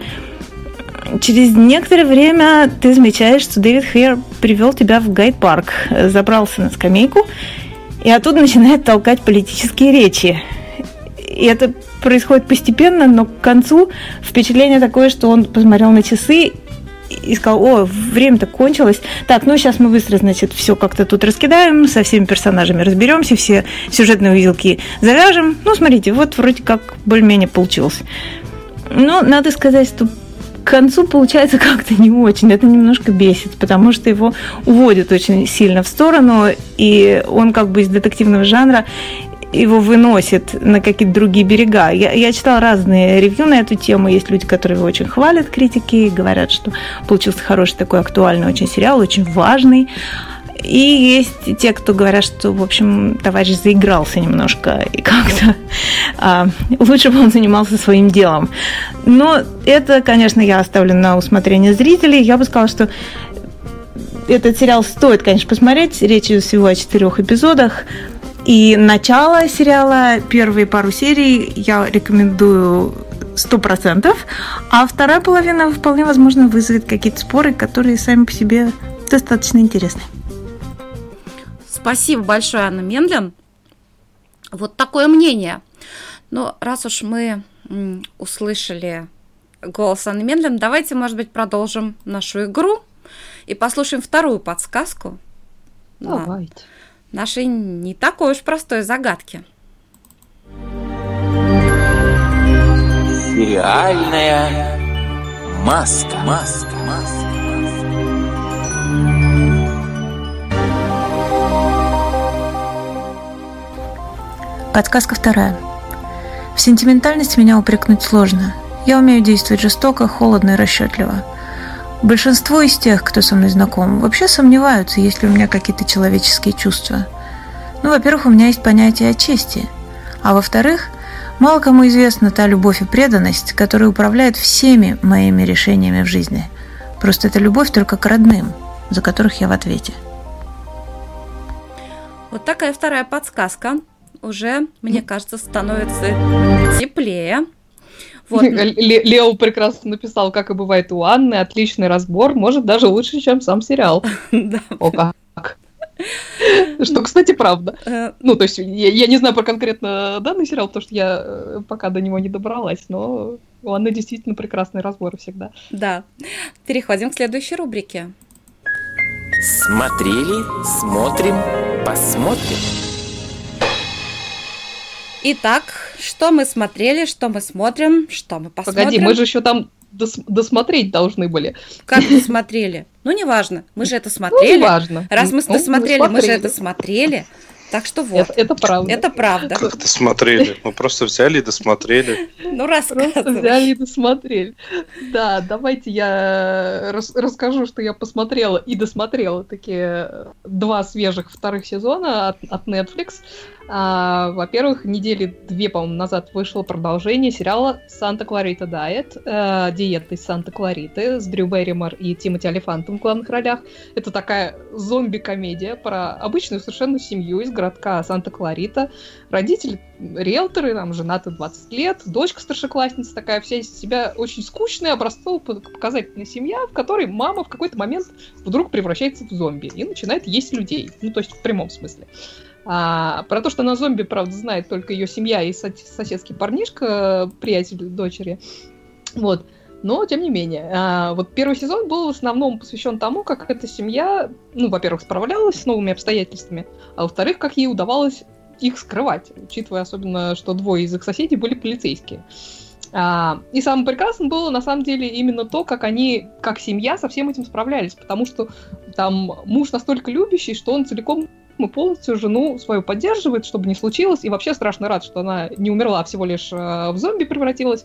через некоторое время ты замечаешь, что Дэвид Хейр привел тебя в гайд-парк, забрался на скамейку и оттуда начинает толкать политические речи. И это происходит постепенно, но к концу впечатление такое, что он посмотрел на часы и сказал, о, время-то кончилось. Так, ну сейчас мы быстро, значит, все как-то тут раскидаем, со всеми персонажами разберемся, все сюжетные узелки завяжем. Ну, смотрите, вот вроде как более-менее получилось. Но надо сказать, что к концу получается как-то не очень. Это немножко бесит, потому что его уводят очень сильно в сторону, и он как бы из детективного жанра его выносит на какие-то другие берега. Я, я читала разные ревью на эту тему. Есть люди, которые его очень хвалят, критики, говорят, что получился хороший такой актуальный очень сериал, очень важный. И есть те, кто говорят, что, в общем, товарищ заигрался немножко, и как-то а, лучше бы он занимался своим делом. Но это, конечно, я оставлю на усмотрение зрителей. Я бы сказала, что этот сериал стоит, конечно, посмотреть. Речь идет всего о четырех эпизодах. И начало сериала, первые пару серий я рекомендую сто процентов, а вторая половина вполне возможно вызовет какие-то споры, которые сами по себе достаточно интересны. Спасибо большое, Анна Мендлин. Вот такое мнение. Но раз уж мы услышали голос Анны Мендлин, давайте, может быть, продолжим нашу игру и послушаем вторую подсказку. Давайте. Нашей не такой уж простой загадки. Сериальная маска. Маска. Маска. Подсказка вторая. В сентиментальности меня упрекнуть сложно. Я умею действовать жестоко, холодно и расчетливо. Большинство из тех, кто со мной знаком, вообще сомневаются, есть ли у меня какие-то человеческие чувства. Ну, во-первых, у меня есть понятие о чести. А во-вторых, мало кому известна та любовь и преданность, которая управляет всеми моими решениями в жизни. Просто это любовь только к родным, за которых я в ответе. Вот такая вторая подсказка уже, мне кажется, становится теплее. Вот. Лео прекрасно написал, как и бывает у Анны, отличный разбор, может даже лучше, чем сам сериал. О как! Что, кстати, правда. Э, ну, то есть, я, я не знаю про конкретно данный сериал, потому что я э, пока до него не добралась, но у Анны действительно прекрасный разбор всегда. Да. Переходим к следующей рубрике. Смотрели, смотрим, посмотрим. Итак, что мы смотрели, что мы смотрим, что мы посмотрим. Погоди, мы же еще там дос досмотреть должны были. Как досмотрели? Ну, неважно, мы же это ну, смотрели. Ну, неважно. Раз мы ну, досмотрели, мы, мы же это смотрели. Так что вот. Это, это правда. Это правда. Как досмотрели? Мы просто взяли и досмотрели. Ну, рассказывай. Просто взяли и досмотрели. Да, давайте я рас расскажу, что я посмотрела и досмотрела такие два свежих вторых сезона от, от Netflix. А, во-первых, недели две, по-моему, назад вышло продолжение сериала «Санта Кларита Дайет», э, диета из Санта Клариты с Дрю Берримор и Тимоти Алифантом в главных ролях. Это такая зомби-комедия про обычную совершенно семью из городка Санта Кларита. Родители риэлторы, там, женаты 20 лет, дочка старшеклассница такая, вся из себя очень скучная, образцово-показательная семья, в которой мама в какой-то момент вдруг превращается в зомби и начинает есть людей. Ну, то есть в прямом смысле. А, про то, что она зомби, правда, знает только ее семья и соседский парнишка, приятель дочери. Вот. Но, тем не менее, а, вот первый сезон был в основном посвящен тому, как эта семья, ну, во-первых, справлялась с новыми обстоятельствами, а во-вторых, как ей удавалось их скрывать, учитывая особенно, что двое из их соседей были полицейские. А, и самым прекрасным было, на самом деле, именно то, как они, как семья, со всем этим справлялись, потому что там муж настолько любящий, что он целиком мы полностью жену свою поддерживает, чтобы не случилось, и вообще страшно рад, что она не умерла, а всего лишь э, в зомби превратилась,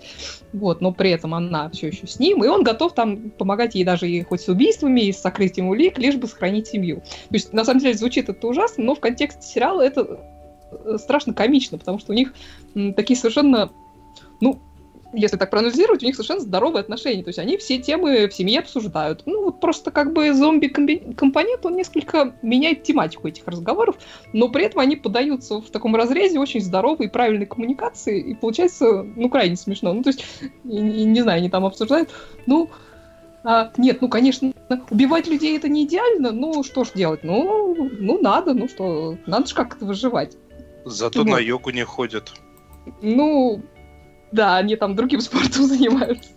вот, но при этом она все еще с ним, и он готов там помогать ей даже и хоть с убийствами, и с сокрытием улик, лишь бы сохранить семью. То есть, на самом деле, звучит это ужасно, но в контексте сериала это э, страшно комично, потому что у них такие совершенно ну, если так проанализировать, у них совершенно здоровые отношения. То есть они все темы в семье обсуждают. Ну, вот просто как бы зомби-компонент, он несколько меняет тематику этих разговоров, но при этом они подаются в таком разрезе очень здоровой и правильной коммуникации, и получается, ну, крайне смешно. Ну, то есть, не, не знаю, они там обсуждают, ну, а, нет, ну, конечно, убивать людей это не идеально, ну, что ж делать? Ну, ну надо, ну что, надо же как-то выживать. Зато ну, на йогу не ходят. Ну, да, они там другим спортом занимаются.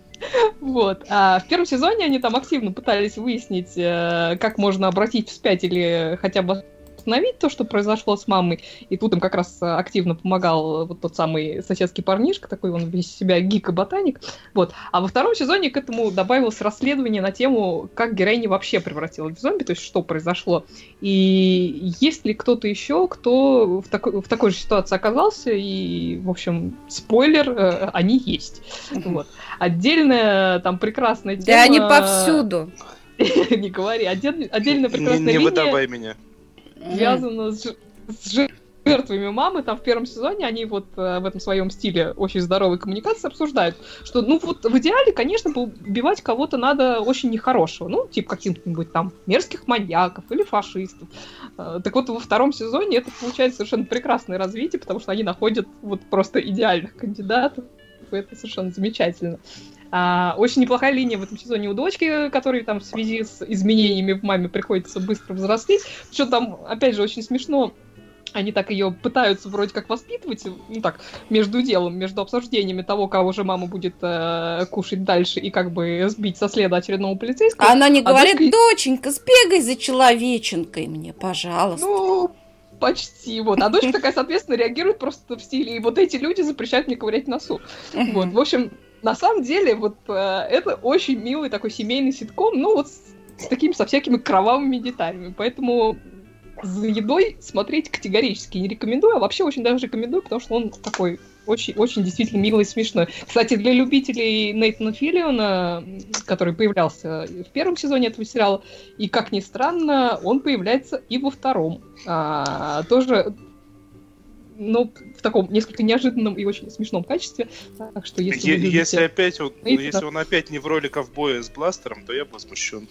Вот. А в первом сезоне они там активно пытались выяснить, э, как можно обратить вспять или хотя бы остановить то, что произошло с мамой. И тут им как раз э, активно помогал вот тот самый соседский парнишка, такой он весь себя гик и ботаник. Вот. А во втором сезоне к этому добавилось расследование на тему, как героиня вообще превратилась в зомби, то есть что произошло. И есть ли кто-то еще, кто в, такой, в такой же ситуации оказался, и, в общем, спойлер, э, они есть. Вот. Отдельная там прекрасная тема... Да они повсюду. Не говори. Отдельная прекрасная Не выдавай меня связано с, с жертвами мамы, там в первом сезоне они вот э, в этом своем стиле очень здоровой коммуникации обсуждают, что, ну вот в идеале, конечно, убивать кого-то надо очень нехорошего, ну, типа каких-нибудь там мерзких маньяков или фашистов. Э, так вот, во втором сезоне это получается совершенно прекрасное развитие, потому что они находят вот просто идеальных кандидатов, и это совершенно замечательно. А, очень неплохая линия в этом сезоне у дочки, которой там в связи с изменениями в маме приходится быстро взрослеть. Что там, опять же, очень смешно. Они так ее пытаются вроде как воспитывать, ну так, между делом, между обсуждениями того, кого же мама будет э, кушать дальше и как бы сбить со следа очередного полицейского. Она не а говорит, дочка... доченька, сбегай за человеченкой мне, пожалуйста. Ну, почти, вот. А дочка такая, соответственно, реагирует просто в стиле, и вот эти люди запрещают мне ковырять носу. Вот, в общем, на самом деле, вот э, это очень милый такой семейный ситком, ну вот с, с такими, со всякими кровавыми деталями. Поэтому за едой смотреть категорически не рекомендую, а вообще очень даже рекомендую, потому что он такой очень, очень действительно милый и смешной. Кстати, для любителей Нейтана Филлиона, который появлялся в первом сезоне этого сериала, и, как ни странно, он появляется и во втором. А, тоже но в таком несколько неожиданном и очень смешном качестве. Так что если е- любите... если опять он, ну, если он опять не в роли ковбоя с бластером, то я возмущен.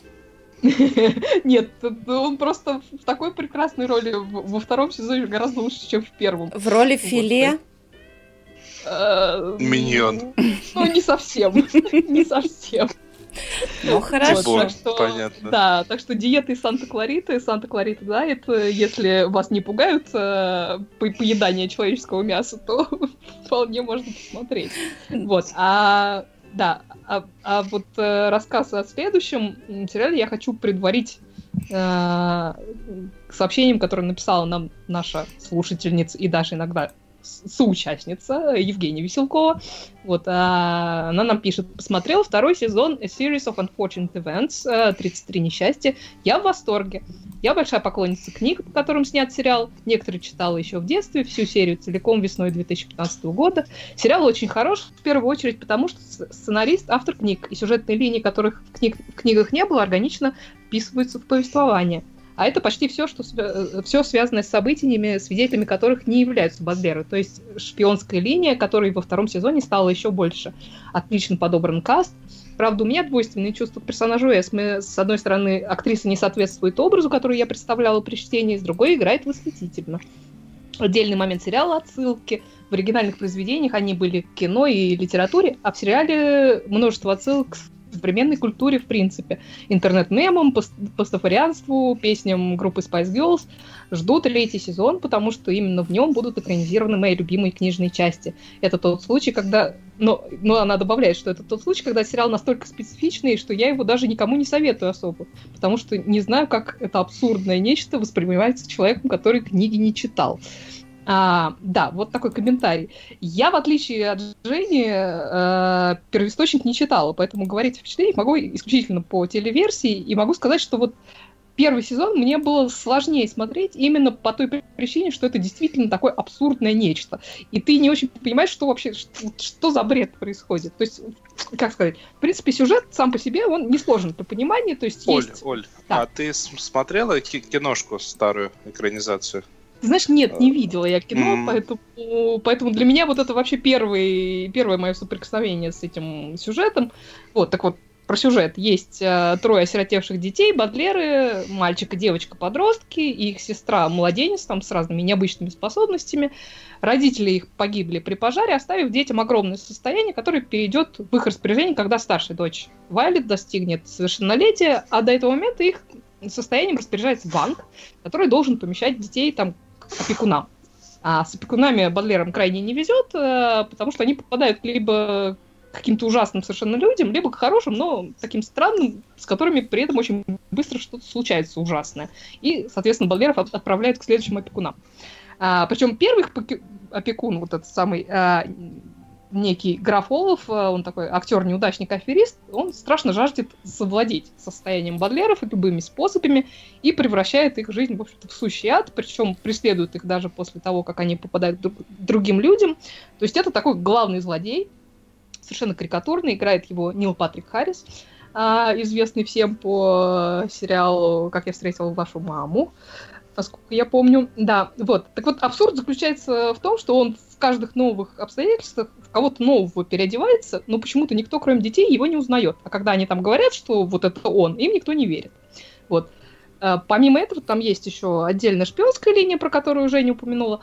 Нет, он просто в такой прекрасной роли во втором сезоне гораздо лучше, чем в первом. В роли филе? Э, Миньон. Ну, не совсем. Не совсем. Ну, хорошо. так что, Понятно. Да, так что диеты Санта-Клариты, Санта-Кларита Дайет, если вас не пугают э, по поедание человеческого мяса, то вполне можно посмотреть. Вот, а да, а, а вот э, рассказ о следующем сериале я хочу предварить э, сообщением, которое написала нам наша слушательница и даже иногда соучастница Евгения Веселкова. Вот, а, она нам пишет, посмотрел второй сезон A Series of Unfortunate Events, 33 несчастья. Я в восторге. Я большая поклонница книг, по которым снят сериал. Некоторые читала еще в детстве, всю серию целиком весной 2015 года. Сериал очень хорош, в первую очередь, потому что сценарист, автор книг, и сюжетные линии, которых в, книг, в книгах не было, органично вписываются в повествование. А это почти все, что э, все связано с событиями, свидетелями которых не являются Бадлеры. То есть шпионская линия, которой во втором сезоне стало еще больше. Отлично подобран каст. Правда, у меня двойственные чувства к персонажу Эсме. С одной стороны, актриса не соответствует образу, который я представляла при чтении, с другой играет восхитительно. Отдельный момент сериала отсылки. В оригинальных произведениях они были в кино и литературе, а в сериале множество отсылок современной культуре в принципе. Интернет-мемам, пост пастафарианству, песням группы Spice Girls. Жду третий сезон, потому что именно в нем будут экранизированы мои любимые книжные части. Это тот случай, когда... Но, но она добавляет, что это тот случай, когда сериал настолько специфичный, что я его даже никому не советую особо. Потому что не знаю, как это абсурдное нечто воспринимается человеком, который книги не читал. А, да, вот такой комментарий. Я, в отличие от Жени, э, первоисточник не читала, поэтому говорить о впечатлениях могу исключительно по телеверсии, и могу сказать, что вот первый сезон мне было сложнее смотреть именно по той причине, что это действительно такое абсурдное нечто. И ты не очень понимаешь, что вообще, что, что за бред происходит. То есть, как сказать, в принципе, сюжет сам по себе, он не сложен по пониманию. То есть Оль, есть... Оль, да. а ты смотрела киношку старую, экранизацию? Знаешь, нет, не видела я кино, mm. поэтому, поэтому для меня вот это вообще первый, первое мое соприкосновение с этим сюжетом. Вот, так вот, про сюжет. Есть э, трое осиротевших детей, бадлеры, мальчик и девочка-подростки, и их сестра-младенец там с разными необычными способностями. Родители их погибли при пожаре, оставив детям огромное состояние, которое перейдет в их распоряжение, когда старшая дочь Вайлет достигнет совершеннолетия, а до этого момента их состоянием распоряжается банк, который должен помещать детей там опекунам. А с опекунами Бадлером крайне не везет, э, потому что они попадают либо к каким-то ужасным совершенно людям, либо к хорошим, но таким странным, с которыми при этом очень быстро что-то случается ужасное. И, соответственно, Бадлеров отправляют к следующим опекунам. А, причем первый опекун, вот этот самый а, некий граф Олов, э, он такой актер-неудачник-аферист, он страшно жаждет завладеть состоянием Бадлеров любыми способами и превращает их жизнь, в общем-то, в сущий ад, причем преследует их даже после того, как они попадают к другим людям. То есть это такой главный злодей, совершенно карикатурный, играет его Нил Патрик Харрис, а, известный всем по сериалу «Как я встретил вашу маму», насколько я помню. Да, вот. Так вот, абсурд заключается в том, что он в каждых новых обстоятельствах в кого-то нового переодевается, но почему-то никто, кроме детей, его не узнает. А когда они там говорят, что вот это он, им никто не верит. Вот. А, помимо этого, там есть еще отдельная шпионская линия, про которую уже не упомянула,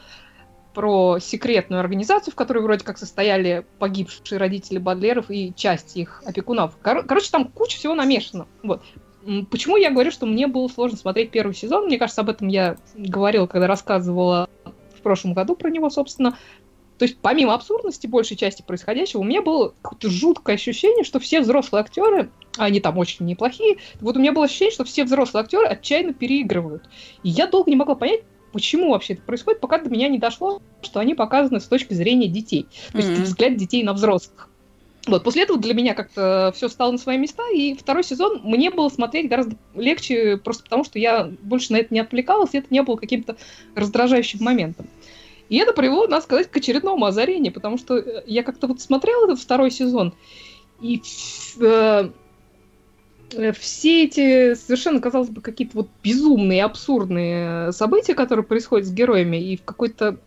про секретную организацию, в которой вроде как состояли погибшие родители Бадлеров и часть их опекунов. Кор- короче, там куча всего намешано. Вот. Почему я говорю, что мне было сложно смотреть первый сезон? Мне кажется, об этом я говорила, когда рассказывала в прошлом году про него, собственно. То есть, помимо абсурдности большей части происходящего, у меня было какое-то жуткое ощущение, что все взрослые актеры, они там очень неплохие, вот у меня было ощущение, что все взрослые актеры отчаянно переигрывают. И я долго не могла понять, почему вообще это происходит, пока до меня не дошло, что они показаны с точки зрения детей. То есть, mm-hmm. взгляд детей на взрослых. Вот, после этого для меня как-то все стало на свои места, и второй сезон мне было смотреть гораздо легче, просто потому что я больше на это не отвлекалась, и это не было каким-то раздражающим моментом. И это привело, надо сказать, к очередному озарению, потому что э, я как-то вот смотрела этот второй сезон, и э, э, все эти совершенно, казалось бы, какие-то вот безумные, абсурдные события, которые происходят с героями, и в какой-то...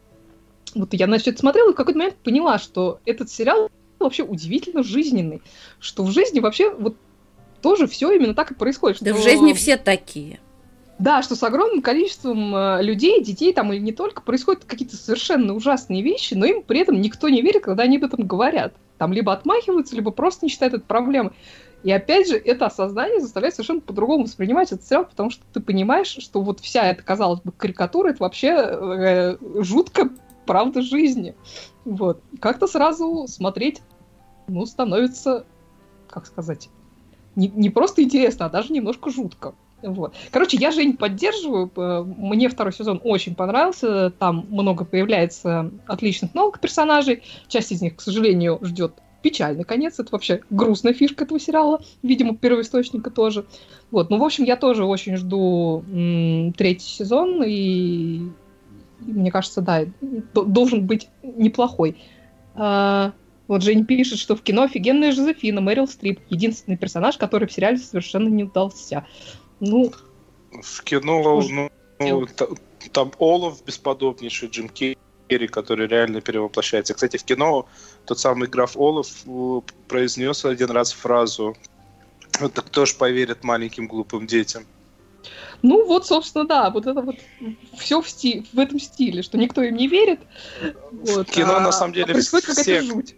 Вот я, значит, смотрела и в какой-то момент поняла, что этот сериал вообще удивительно жизненный, что в жизни вообще вот тоже все именно так и происходит. Да что... в жизни все такие. Да, что с огромным количеством э, людей, детей там или не только, происходят какие-то совершенно ужасные вещи, но им при этом никто не верит, когда они об этом говорят. Там либо отмахиваются, либо просто не считают это проблемой. И опять же, это осознание заставляет совершенно по-другому воспринимать этот сериал, потому что ты понимаешь, что вот вся эта, казалось бы, карикатура, это вообще э, жутко правда жизни. Вот. Как-то сразу смотреть, ну, становится, как сказать, не, не просто интересно, а даже немножко жутко. Вот. Короче, я Жень поддерживаю. Мне второй сезон очень понравился. Там много появляется отличных новых персонажей. Часть из них, к сожалению, ждет печальный конец. Это вообще грустная фишка этого сериала. Видимо, первоисточника тоже. Вот. Ну, в общем, я тоже очень жду м- третий сезон. И мне кажется, да, должен быть неплохой. А, вот Жень пишет, что в кино офигенная Жозефина, Мэрил Стрип, единственный персонаж, который в сериале совершенно не удался. Ну, В кино, ну, ну там Олаф бесподобнейший, Джим Керри, который реально перевоплощается. Кстати, в кино тот самый граф Олаф произнес один раз фразу «Это кто ж поверит маленьким глупым детям?» Ну вот, собственно, да, вот это вот все в, сти в этом стиле, что никто им не верит. Вот, кино а, на самом деле а происходит какая-то жуть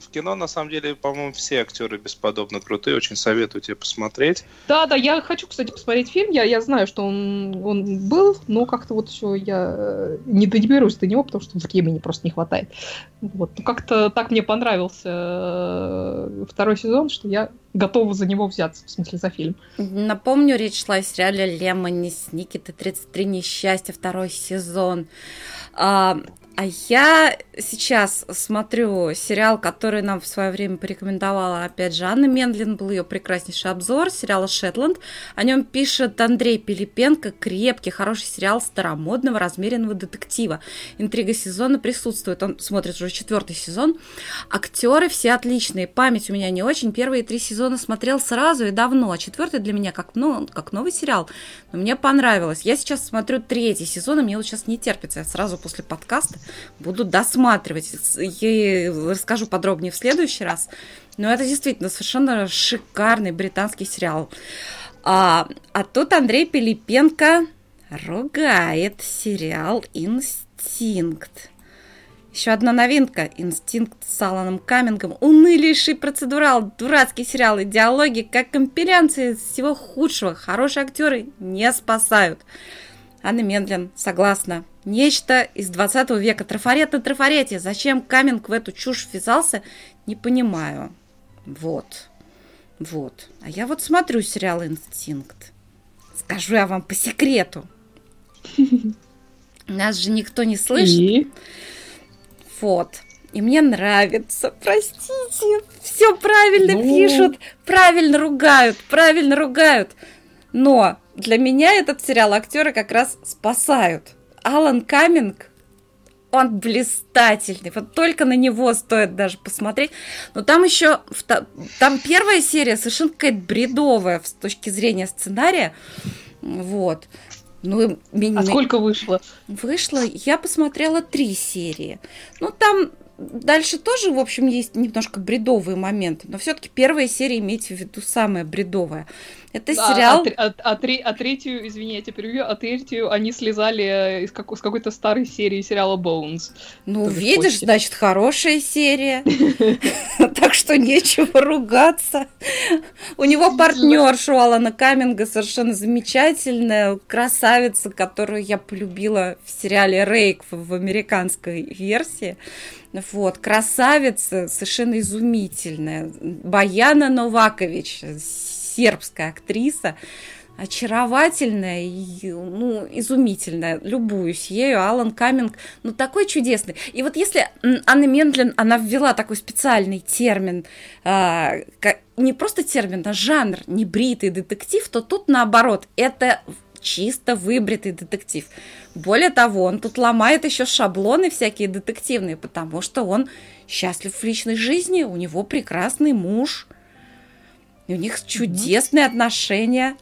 в кино, на самом деле, по-моему, все актеры бесподобно крутые. Очень советую тебе посмотреть. Да, да, я хочу, кстати, посмотреть фильм. Я, я знаю, что он, он был, но как-то вот еще я э, не доберусь до него, потому что времени просто не хватает. Вот. Ну, как-то так мне понравился э, второй сезон, что я готова за него взяться, в смысле, за фильм. Напомню, речь шла о сериале «Лемони» с Никиты «33 несчастья», второй сезон. А, а я сейчас смотрю сериал, который нам в свое время порекомендовала, опять же, Анна Мендлин, был ее прекраснейший обзор сериала «Шетланд». О нем пишет Андрей Пилипенко, крепкий, хороший сериал старомодного, размеренного детектива. Интрига сезона присутствует, он смотрит уже четвертый сезон. Актеры все отличные, память у меня не очень. Первые три сезона смотрел сразу и давно, а четвертый для меня как, ну, как новый сериал. Но мне понравилось. Я сейчас смотрю третий сезон, и мне вот сейчас не терпится. Я сразу после подкаста буду досматривать. И расскажу подробнее в следующий раз. Но это действительно совершенно шикарный британский сериал. А, а тут Андрей Пилипенко ругает сериал «Инстинкт». Еще одна новинка. Инстинкт с Аланом Камингом. Унылейший процедурал. Дурацкий сериал. И диалоги, как компиляции всего худшего. Хорошие актеры не спасают. Анна Мендлин, согласна. Нечто из 20 века. Трафарет на трафарете. Зачем Каминг в эту чушь ввязался, не понимаю. Вот. Вот. А я вот смотрю сериал «Инстинкт». Скажу я вам по секрету. Нас же никто не слышит. И? Вот. И мне нравится. Простите. Все правильно ну... пишут. Правильно ругают. Правильно ругают. Но для меня этот сериал актеры как раз спасают. Алан Каминг, он блистательный. Вот только на него стоит даже посмотреть. Но там еще, там первая серия совершенно какая-то бредовая с точки зрения сценария. Вот. Ну, а сколько вышло? Вышло, я посмотрела три серии. Ну, там дальше тоже, в общем, есть немножко бредовые моменты, но все-таки первая серия, имейте в виду, самая бредовая. Это а, сериал... А, а, а, третью, извини, я тебя перебью, а третью они слезали из, как, из какой-то старой серии сериала Bones. Ну, видишь, значит, хорошая серия. Так что нечего ругаться. У него партнерша у Алана Каминга совершенно замечательная, красавица, которую я полюбила в сериале Рейк в американской версии. Вот, красавица, совершенно изумительная. Баяна Новакович, сербская актриса, очаровательная и ну, изумительная. Любуюсь ею. Алан Каминг, ну, такой чудесный. И вот если Анна Мендлин, она ввела такой специальный термин, э, не просто термин, а жанр, небритый детектив, то тут наоборот, это чисто выбритый детектив. Более того, он тут ломает еще шаблоны всякие детективные, потому что он счастлив в личной жизни, у него прекрасный муж, и у них чудесные mm-hmm. отношения.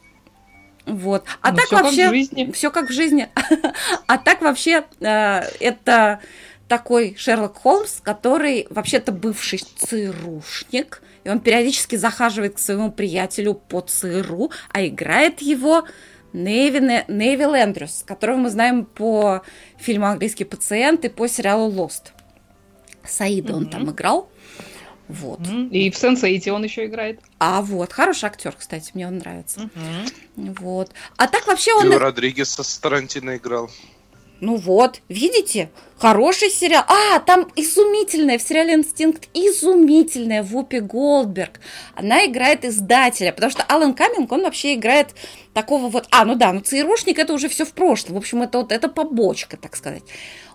Вот. А ну, так все вообще все как в жизни. а так вообще э, это такой Шерлок Холмс, который вообще-то бывший ЦРУшник, и он периодически захаживает к своему приятелю по ЦРУ, а играет его Невин, Невил Эндрюс, которого мы знаем по фильму «Английский пациент» и по сериалу «Лост». Саида mm-hmm. он там играл. Вот. И в Сенсейте он еще играет. А вот, хороший актер, кстати, мне он нравится. Mm-hmm. Вот. А так вообще он... Фил Родригес со Тарантино играл. Ну вот, видите, хороший сериал. А, там изумительная в сериале «Инстинкт», изумительная Вупи Голдберг. Она играет издателя, потому что Алан Каминг, он вообще играет такого вот... А, ну да, ну ЦРУшник это уже все в прошлом. В общем, это вот это побочка, так сказать.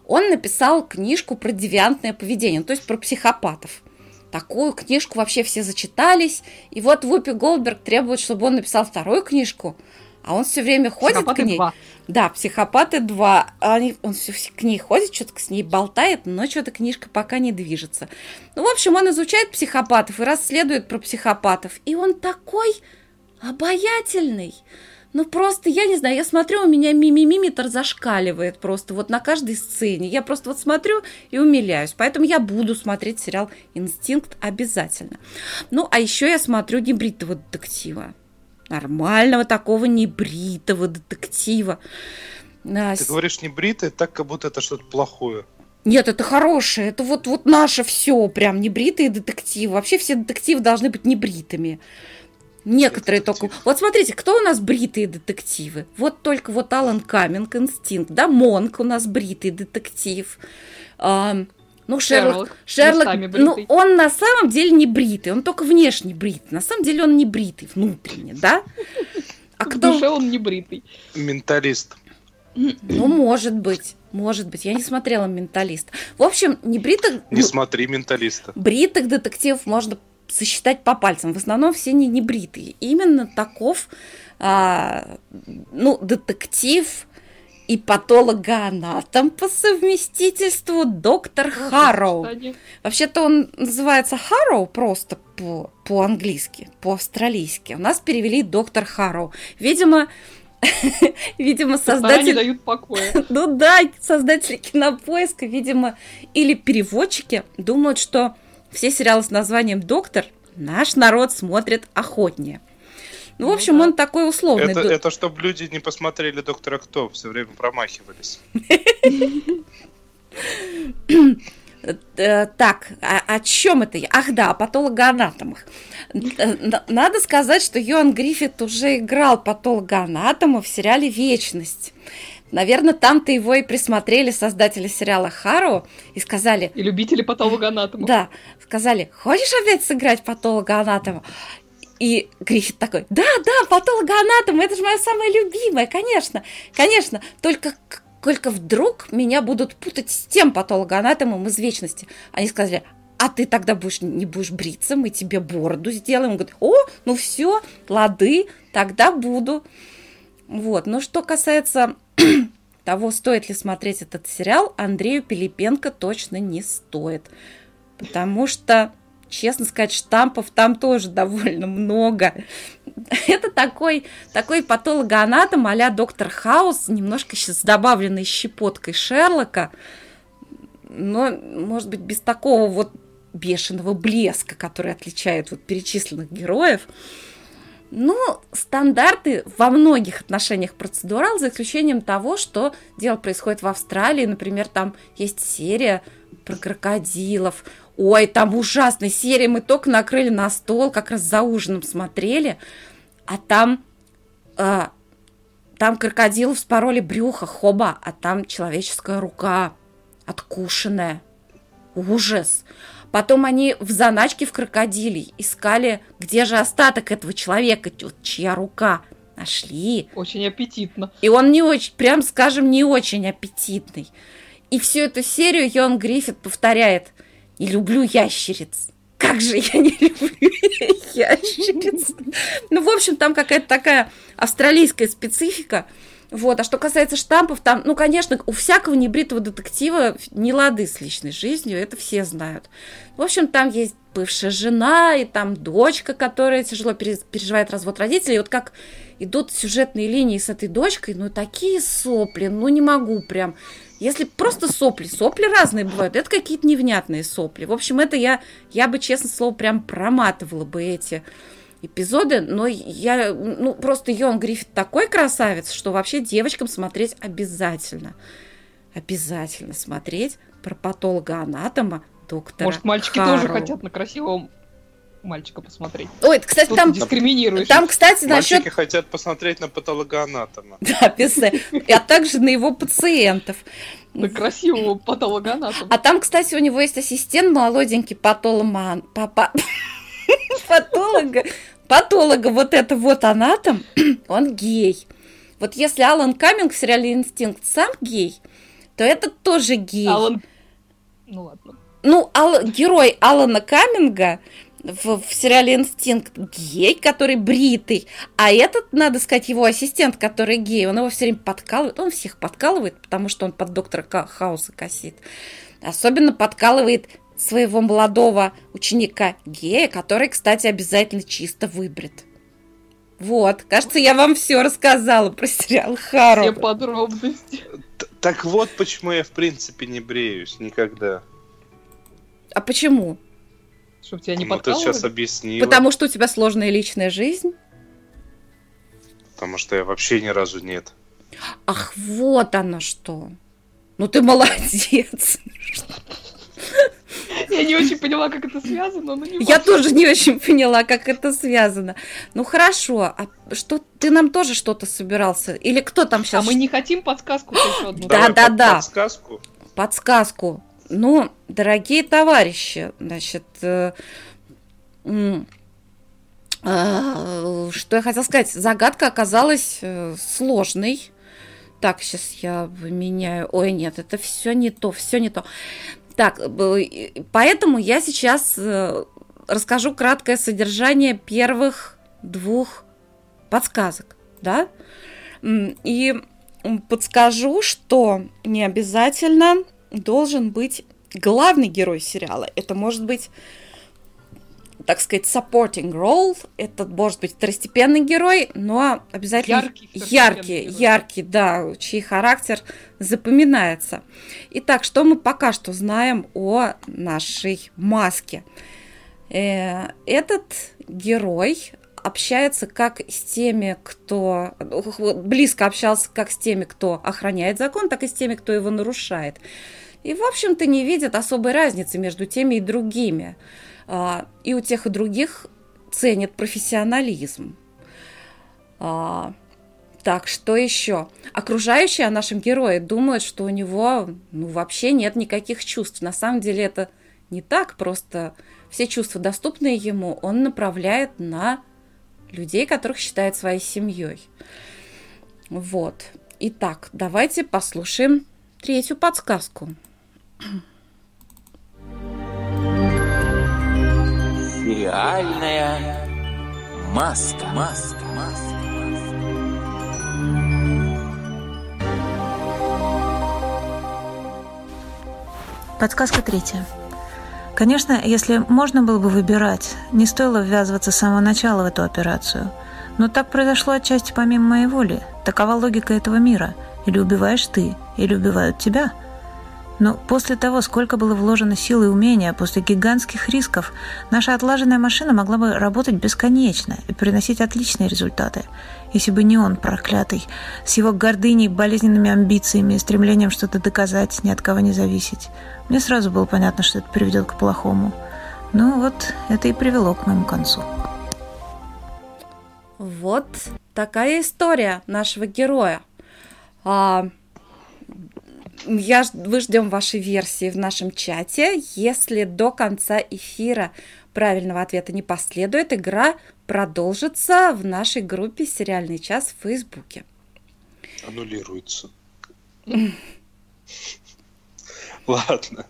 Он написал книжку про девиантное поведение, ну, то есть про психопатов. Такую книжку вообще все зачитались. И вот Вупи Голдберг требует, чтобы он написал вторую книжку – а он все время ходит Психопаты к ней. 2. Да, психопаты 2. Они, он все к ней ходит, что-то с ней болтает, но что-то книжка пока не движется. Ну, в общем, он изучает психопатов и расследует про психопатов. И он такой обаятельный. Ну просто, я не знаю, я смотрю, у меня мимимиметр зашкаливает просто вот на каждой сцене. Я просто вот смотрю и умиляюсь. Поэтому я буду смотреть сериал «Инстинкт» обязательно. Ну, а еще я смотрю небритого детектива. Нормального такого небритого детектива. Ты говоришь небритый, так как будто это что-то плохое. Нет, это хорошее. Это вот, вот наше все, прям небритые детективы. Вообще все детективы должны быть небритыми. Некоторые только... Вот смотрите, кто у нас бритые детективы? Вот только вот Алан Каминг, Инстинкт, да, Монк у нас бритый детектив. А, ну, Шерлок, Шерлок, Шерлок ну, он на самом деле не бритый, он только внешне бритый. На самом деле он не бритый, внутренне, да? А кто... В душе он не бритый. Менталист. Ну, может быть, может быть. Я не смотрела «Менталист». В общем, не бритых... Не смотри «Менталиста». Бритых детективов можно сосчитать по пальцам. В основном все не, не бритые. Именно таков а, ну, детектив и патологоанатом по совместительству доктор Харроу. Вообще-то он называется Харроу просто по, по-английски, по-австралийски. У нас перевели доктор Харроу. Видимо, Видимо, создатели... дают покоя. ну да, создатели кинопоиска, видимо, или переводчики думают, что все сериалы с названием «Доктор» наш народ смотрит охотнее. Ну, в ну общем, да. он такой условный. Это, это чтобы люди не посмотрели «Доктора Кто», все время промахивались. Э, так, о, о чем это я? Ах да, о патологоанатомах. Надо сказать, что Йоан Гриффит уже играл патологоанатома в сериале «Вечность». Наверное, там-то его и присмотрели создатели сериала Хару и сказали... И любители патологоанатома. Да, сказали, хочешь опять сыграть патологоанатома? И Гриффит такой, да, да, патологоанатом, это же моя самая любимая, конечно, конечно, только только вдруг меня будут путать с тем патологоанатомом из вечности. Они сказали, а ты тогда будешь, не будешь бриться, мы тебе бороду сделаем. Он говорит, о, ну все, лады, тогда буду. Вот, но что касается того, стоит ли смотреть этот сериал, Андрею Пилипенко точно не стоит. Потому что честно сказать, штампов там тоже довольно много. Это такой, такой патологоанатом а доктор Хаус, немножко с добавленной щепоткой Шерлока, но, может быть, без такого вот бешеного блеска, который отличает вот перечисленных героев. Ну, стандарты во многих отношениях процедурал, за исключением того, что дело происходит в Австралии. Например, там есть серия про крокодилов. Ой, там ужасная серия, мы только накрыли на стол, как раз за ужином смотрели, а там, э, там крокодилу вспороли брюхо, хоба, а там человеческая рука откушенная. Ужас. Потом они в заначке в крокодиле искали, где же остаток этого человека, чья рука. Нашли. Очень аппетитно. И он не очень, прям скажем, не очень аппетитный. И всю эту серию Йон Гриффит повторяет – не люблю ящериц. Как же я не люблю ящериц. Ну, в общем, там какая-то такая австралийская специфика. Вот. А что касается штампов, там, ну, конечно, у всякого небритого детектива не лады с личной жизнью, это все знают. В общем, там есть бывшая жена, и там дочка, которая тяжело переживает развод родителей. И вот как идут сюжетные линии с этой дочкой, ну, такие сопли, ну, не могу прям. Если просто сопли, сопли разные бывают, это какие-то невнятные сопли. В общем, это я, я бы, честно слово, прям проматывала бы эти эпизоды, но я, ну, просто Йон Гриффит такой красавец, что вообще девочкам смотреть обязательно. Обязательно смотреть про патолога-анатома доктора Может, мальчики Харроу. тоже хотят на красивом мальчика посмотреть. Ой, кстати, там... дискриминируешь. Там, кстати, Мальчики насчет... хотят посмотреть на патологоанатома. Да, писать. А также на его пациентов. На красивого патологоанатома. А там, кстати, у него есть ассистент молоденький патологоман. Папа... Патолога. Патолога вот это вот анатом, он гей. Вот если Алан Каминг в сериале «Инстинкт» сам гей, то этот тоже гей. Алан... Ну ладно. Ну, Ал... герой Алана Каминга в, в сериале «Инстинкт» гей, который бритый, а этот, надо сказать, его ассистент, который гей, он его все время подкалывает, он всех подкалывает, потому что он под доктора Хауса косит. Особенно подкалывает своего молодого ученика гея, который, кстати, обязательно чисто выбрит. Вот, кажется, я вам все рассказала про сериал Хару. Все подробности. Так вот, почему я в принципе не бреюсь никогда. А почему? Чтобы тебя не ну, ты сейчас объяснила. Потому что у тебя сложная личная жизнь? Потому что я вообще ни разу нет. Ах, вот оно что. Ну ты молодец. Я не очень поняла, как это связано, но не Я тоже не очень поняла, как это связано. Ну хорошо, а что ты нам тоже что-то собирался? Или кто там сейчас? А мы не хотим подсказку еще одну? Да, да, да. Подсказку. Подсказку. Ну, дорогие товарищи, значит, э, э, что я хотела сказать? Загадка оказалась э, сложной. Так, сейчас я меняю. Ой, нет, это все не то, все не то. Так, поэтому я сейчас э, расскажу краткое содержание первых двух подсказок, да? И подскажу, что не обязательно должен быть главный герой сериала. Это может быть так сказать, supporting role. Это может быть второстепенный герой, но обязательно яркий, яркий, яркий, да, чей характер запоминается. Итак, что мы пока что знаем о нашей маске? Э, этот герой общается как с теми, кто близко общался как с теми, кто охраняет закон, так и с теми, кто его нарушает. И, в общем-то, не видит особой разницы между теми и другими. А, и у тех и других ценят профессионализм. А, так, что еще? Окружающие о нашем герое думают, что у него ну, вообще нет никаких чувств. На самом деле это не так, просто все чувства, доступные ему, он направляет на людей, которых считает своей семьей. Вот. Итак, давайте послушаем третью подсказку. Реальная маска. Маска. Маска. Подсказка третья. Конечно, если можно было бы выбирать, не стоило ввязываться с самого начала в эту операцию. Но так произошло отчасти помимо моей воли. Такова логика этого мира. Или убиваешь ты, или убивают тебя – но после того, сколько было вложено сил и умения, после гигантских рисков, наша отлаженная машина могла бы работать бесконечно и приносить отличные результаты, если бы не он, проклятый, с его гордыней, болезненными амбициями и стремлением что-то доказать, ни от кого не зависеть. Мне сразу было понятно, что это приведет к плохому. Ну вот, это и привело к моему концу. Вот такая история нашего героя. А, я, вы ждем вашей версии в нашем чате. Если до конца эфира правильного ответа не последует, игра продолжится в нашей группе «Сериальный час» в Фейсбуке. Аннулируется. Ладно.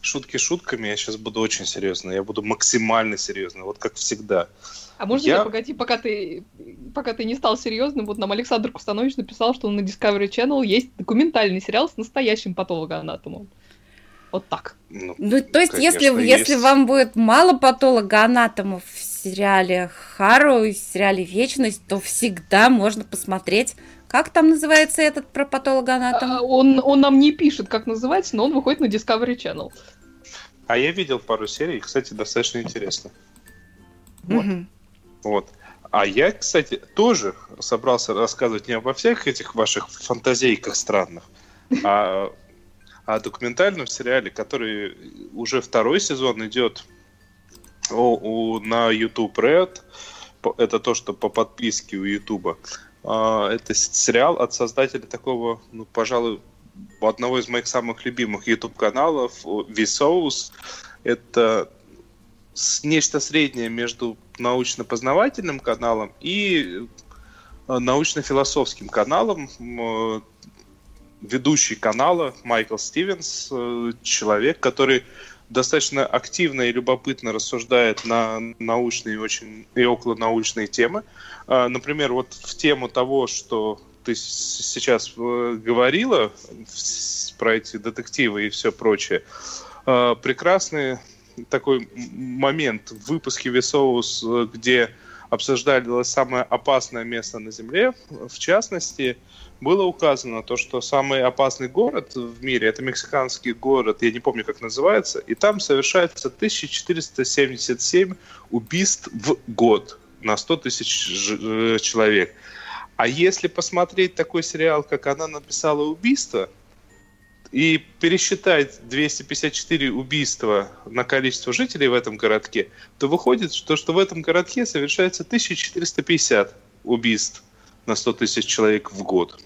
Шутки шутками, я сейчас буду очень серьезно. Я буду максимально серьезно, вот как всегда. А можно я... погоди, пока ты, пока ты не стал серьезным, вот нам Александр Кустанович написал, что на Discovery Channel есть документальный сериал с настоящим патологоанатомом. Вот так. Ну, ну то есть, конечно, если, есть. если вам будет мало патологоанатомов в сериале Хару и в сериале Вечность, то всегда можно посмотреть как там называется этот про патологоанатом? А, он, он нам не пишет, как называется, но он выходит на Discovery Channel. А я видел пару серий, кстати, достаточно интересно. Вот. Угу. Вот. А я, кстати, тоже собрался рассказывать не обо всех этих ваших фантазейках странных, а о документальном сериале, который уже второй сезон идет на YouTube Red. Это то, что по подписке у YouTube. А, это сериал от создателя такого, ну, пожалуй, одного из моих самых любимых YouTube каналов Vsauce. Это нечто среднее между научно-познавательным каналом и э, научно-философским каналом. Э, ведущий канала Майкл Стивенс, э, человек, который достаточно активно и любопытно рассуждает на научные очень и около научные темы. Например, вот в тему того, что ты сейчас говорила про эти детективы и все прочее, прекрасные такой момент в выпуске Весоус, где обсуждали самое опасное место на Земле. В частности, было указано то, что самый опасный город в мире это мексиканский город, я не помню, как называется, и там совершается 1477 убийств в год на 100 тысяч э, человек. А если посмотреть такой сериал, как она написала убийство, и пересчитать 254 убийства на количество жителей в этом городке, то выходит, что, что в этом городке совершается 1450 убийств на 100 тысяч человек в год.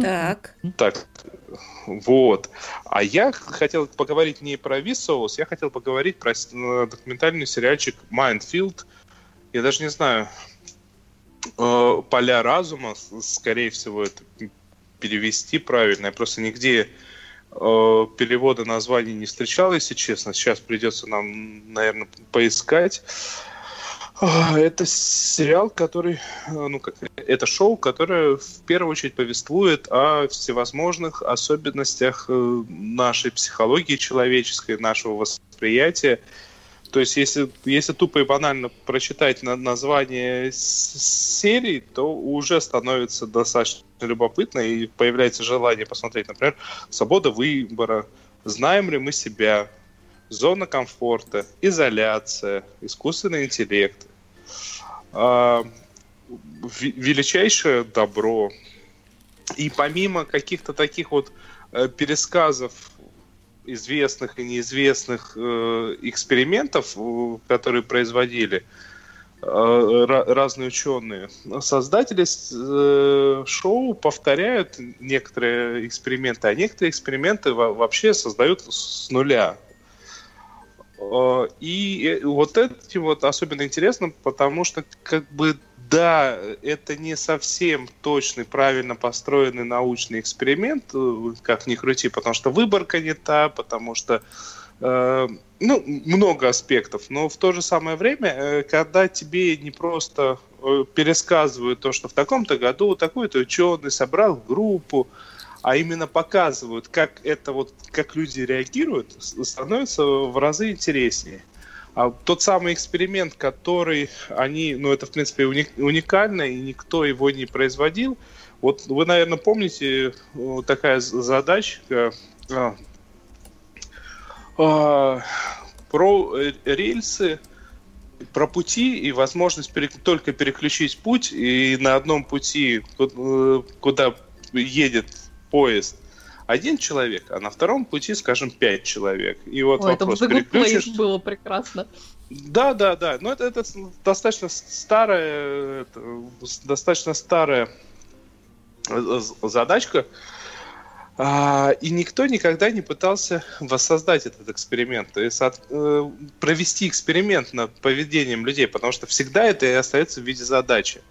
Так. Так, вот. А я хотел поговорить не про Vsauce, я хотел поговорить про э, документальный сериальчик Mind Field. Я даже не знаю, э, поля разума, скорее всего, это перевести правильно. Я просто нигде э, перевода названий не встречал, если честно. Сейчас придется нам, наверное, поискать. Это сериал, который, э, ну как, это шоу, которое в первую очередь повествует о всевозможных особенностях э, нашей психологии человеческой, нашего восприятия, то есть, если, если тупо и банально прочитать на, название серии, то уже становится достаточно любопытно и появляется желание посмотреть, например, свобода выбора, знаем ли мы себя, зона комфорта, изоляция, искусственный интеллект, величайшее добро. И помимо каких-то таких вот э, пересказов известных и неизвестных э, экспериментов, э, которые производили разные ученые. Создатели шоу повторяют некоторые эксперименты, а некоторые эксперименты вообще создают с нуля. Э, и вот этим вот особенно интересно, потому что как бы да, это не совсем точный, правильно построенный научный эксперимент, э, как ни крути, потому что выборка не та, потому что э, ну, много аспектов, но в то же самое время, э, когда тебе не просто э, пересказывают то, что в таком-то году такой-то ученый собрал группу, а именно показывают, как это вот, как люди реагируют, становится в разы интереснее. А тот самый эксперимент, который они, ну это в принципе уникально, и никто его не производил. Вот вы, наверное, помните такая задачка а, а, про рельсы, про пути и возможность перек- только переключить путь и на одном пути, э, куда едет поезд, один человек, а на втором пути, скажем, пять человек. И вот Ой, вопрос, это переключишь... было прекрасно. Да, да, да. Но это, это достаточно старая, достаточно старая э, задачка. А, и никто никогда не пытался воссоздать этот эксперимент, то есть от, э, провести эксперимент над поведением людей, потому что всегда это и остается в виде задачи.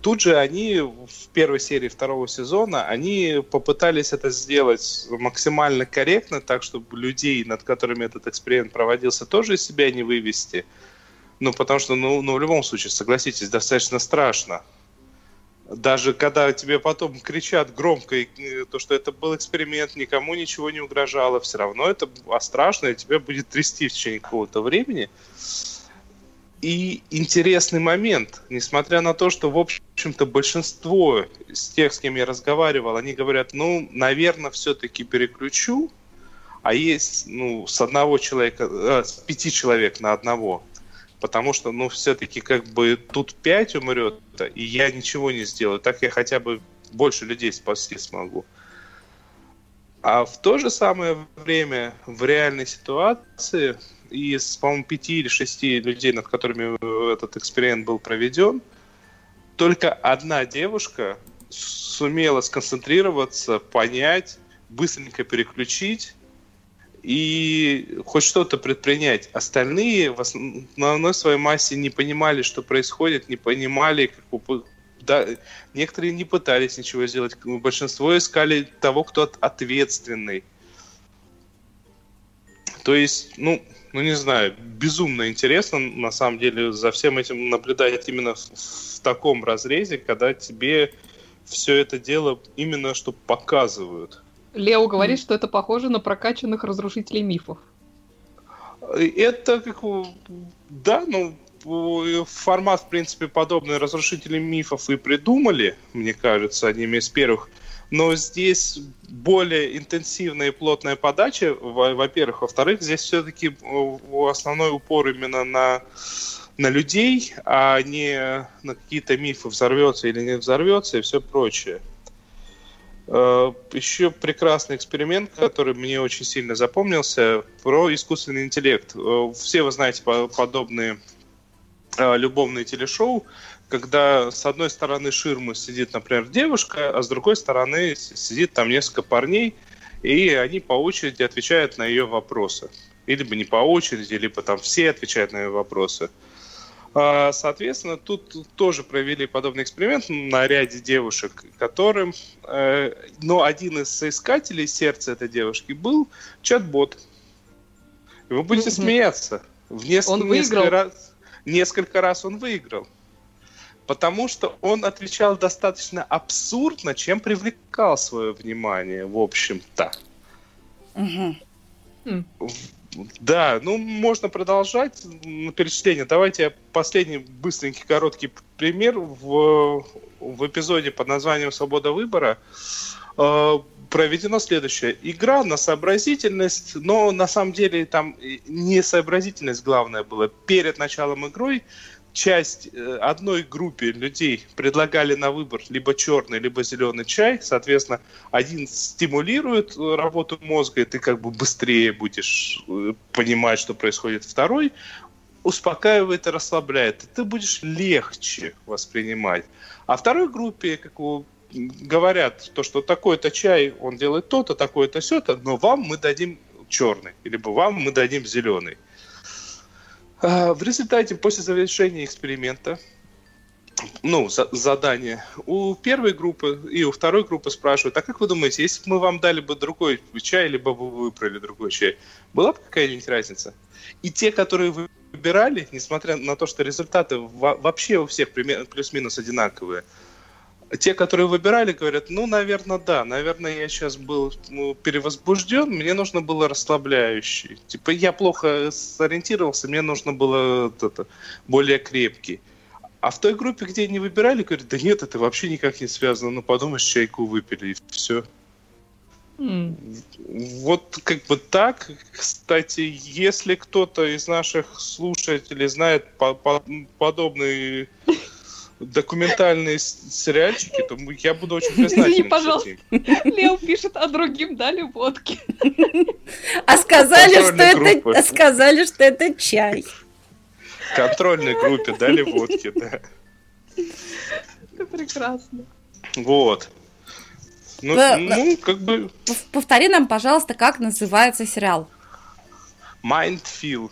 Тут же они в первой серии второго сезона, они попытались это сделать максимально корректно, так чтобы людей, над которыми этот эксперимент проводился, тоже из себя не вывести. Ну, потому что, ну, ну в любом случае, согласитесь, достаточно страшно. Даже когда тебе потом кричат громко, то, что это был эксперимент, никому ничего не угрожало, все равно это страшно, и тебя будет трясти в течение какого-то времени. И интересный момент, несмотря на то, что, в общем-то, большинство из тех, с кем я разговаривал, они говорят, ну, наверное, все-таки переключу, а есть, ну, с одного человека, э, с пяти человек на одного, потому что, ну, все-таки как бы тут пять умрет, и я ничего не сделаю, так я хотя бы больше людей спасти смогу. А в то же самое время в реальной ситуации из, по-моему, пяти или шести людей, над которыми этот эксперимент был проведен, только одна девушка сумела сконцентрироваться, понять, быстренько переключить и хоть что-то предпринять. Остальные в основной своей массе не понимали, что происходит, не понимали, как, да, некоторые не пытались ничего сделать. Большинство искали того, кто ответственный. То есть, ну, ну не знаю, безумно интересно на самом деле за всем этим наблюдать именно в, в таком разрезе, когда тебе все это дело именно что показывают. Лео говорит, mm. что это похоже на прокачанных разрушителей мифов. Это как да, ну формат, в принципе, подобный разрушители мифов и придумали, мне кажется, одними из первых. Но здесь более интенсивная и плотная подача, во-первых. Во-вторых, здесь все-таки основной упор именно на, на людей, а не на какие-то мифы, взорвется или не взорвется и все прочее. Э, Еще прекрасный эксперимент, который мне очень сильно запомнился, про искусственный интеллект. Э, все вы знаете подобные э, любовные телешоу, когда с одной стороны ширмы сидит, например, девушка, а с другой стороны сидит там несколько парней, и они по очереди отвечают на ее вопросы. Или бы не по очереди, либо там все отвечают на ее вопросы. А, соответственно, тут тоже провели подобный эксперимент на ряде девушек, которым, э, ну, один из соискателей сердца этой девушки был чат-бот. Вы будете смеяться. В несколько, он выиграл. Несколько раз, несколько раз он выиграл. Потому что он отвечал достаточно абсурдно, чем привлекал свое внимание, в общем-то. Угу. Да, ну можно продолжать перечисление. Давайте я последний быстренький короткий пример. В, в эпизоде под названием «Свобода выбора» проведено следующее. Игра на сообразительность, но на самом деле там не сообразительность главное было. Перед началом игры часть э, одной группе людей предлагали на выбор либо черный, либо зеленый чай. Соответственно, один стимулирует э, работу мозга, и ты как бы быстрее будешь э, понимать, что происходит. Второй успокаивает и расслабляет, и ты будешь легче воспринимать. А второй группе, как говорят, то, что такой-то чай, он делает то-то, такое-то все-то, но вам мы дадим черный, либо вам мы дадим зеленый. А, в результате, после завершения эксперимента, ну, за, задание, у первой группы и у второй группы спрашивают, а как вы думаете, если бы мы вам дали бы другой чай, либо бы вы выбрали другой чай, была бы какая-нибудь разница? И те, которые выбирали, несмотря на то, что результаты вообще у всех плюс-минус одинаковые, те, которые выбирали, говорят, ну, наверное, да, наверное, я сейчас был ну, перевозбужден, мне нужно было расслабляющий. Типа, я плохо сориентировался, мне нужно было вот это, более крепкий. А в той группе, где не выбирали, говорят, да нет, это вообще никак не связано. Ну, подумаешь, чайку выпили, и все. Mm. Вот как бы так. Кстати, если кто-то из наших слушателей знает по по подобный документальные сериальчики, то я буду очень признателен. Извини, пожалуйста. Лео пишет, а другим дали водки. А сказали, что это, а сказали, что это чай. Контрольной группе дали водки, да. Это прекрасно. Вот. Ну, П- ну, как бы... Повтори нам, пожалуйста, как называется сериал. Mindfield.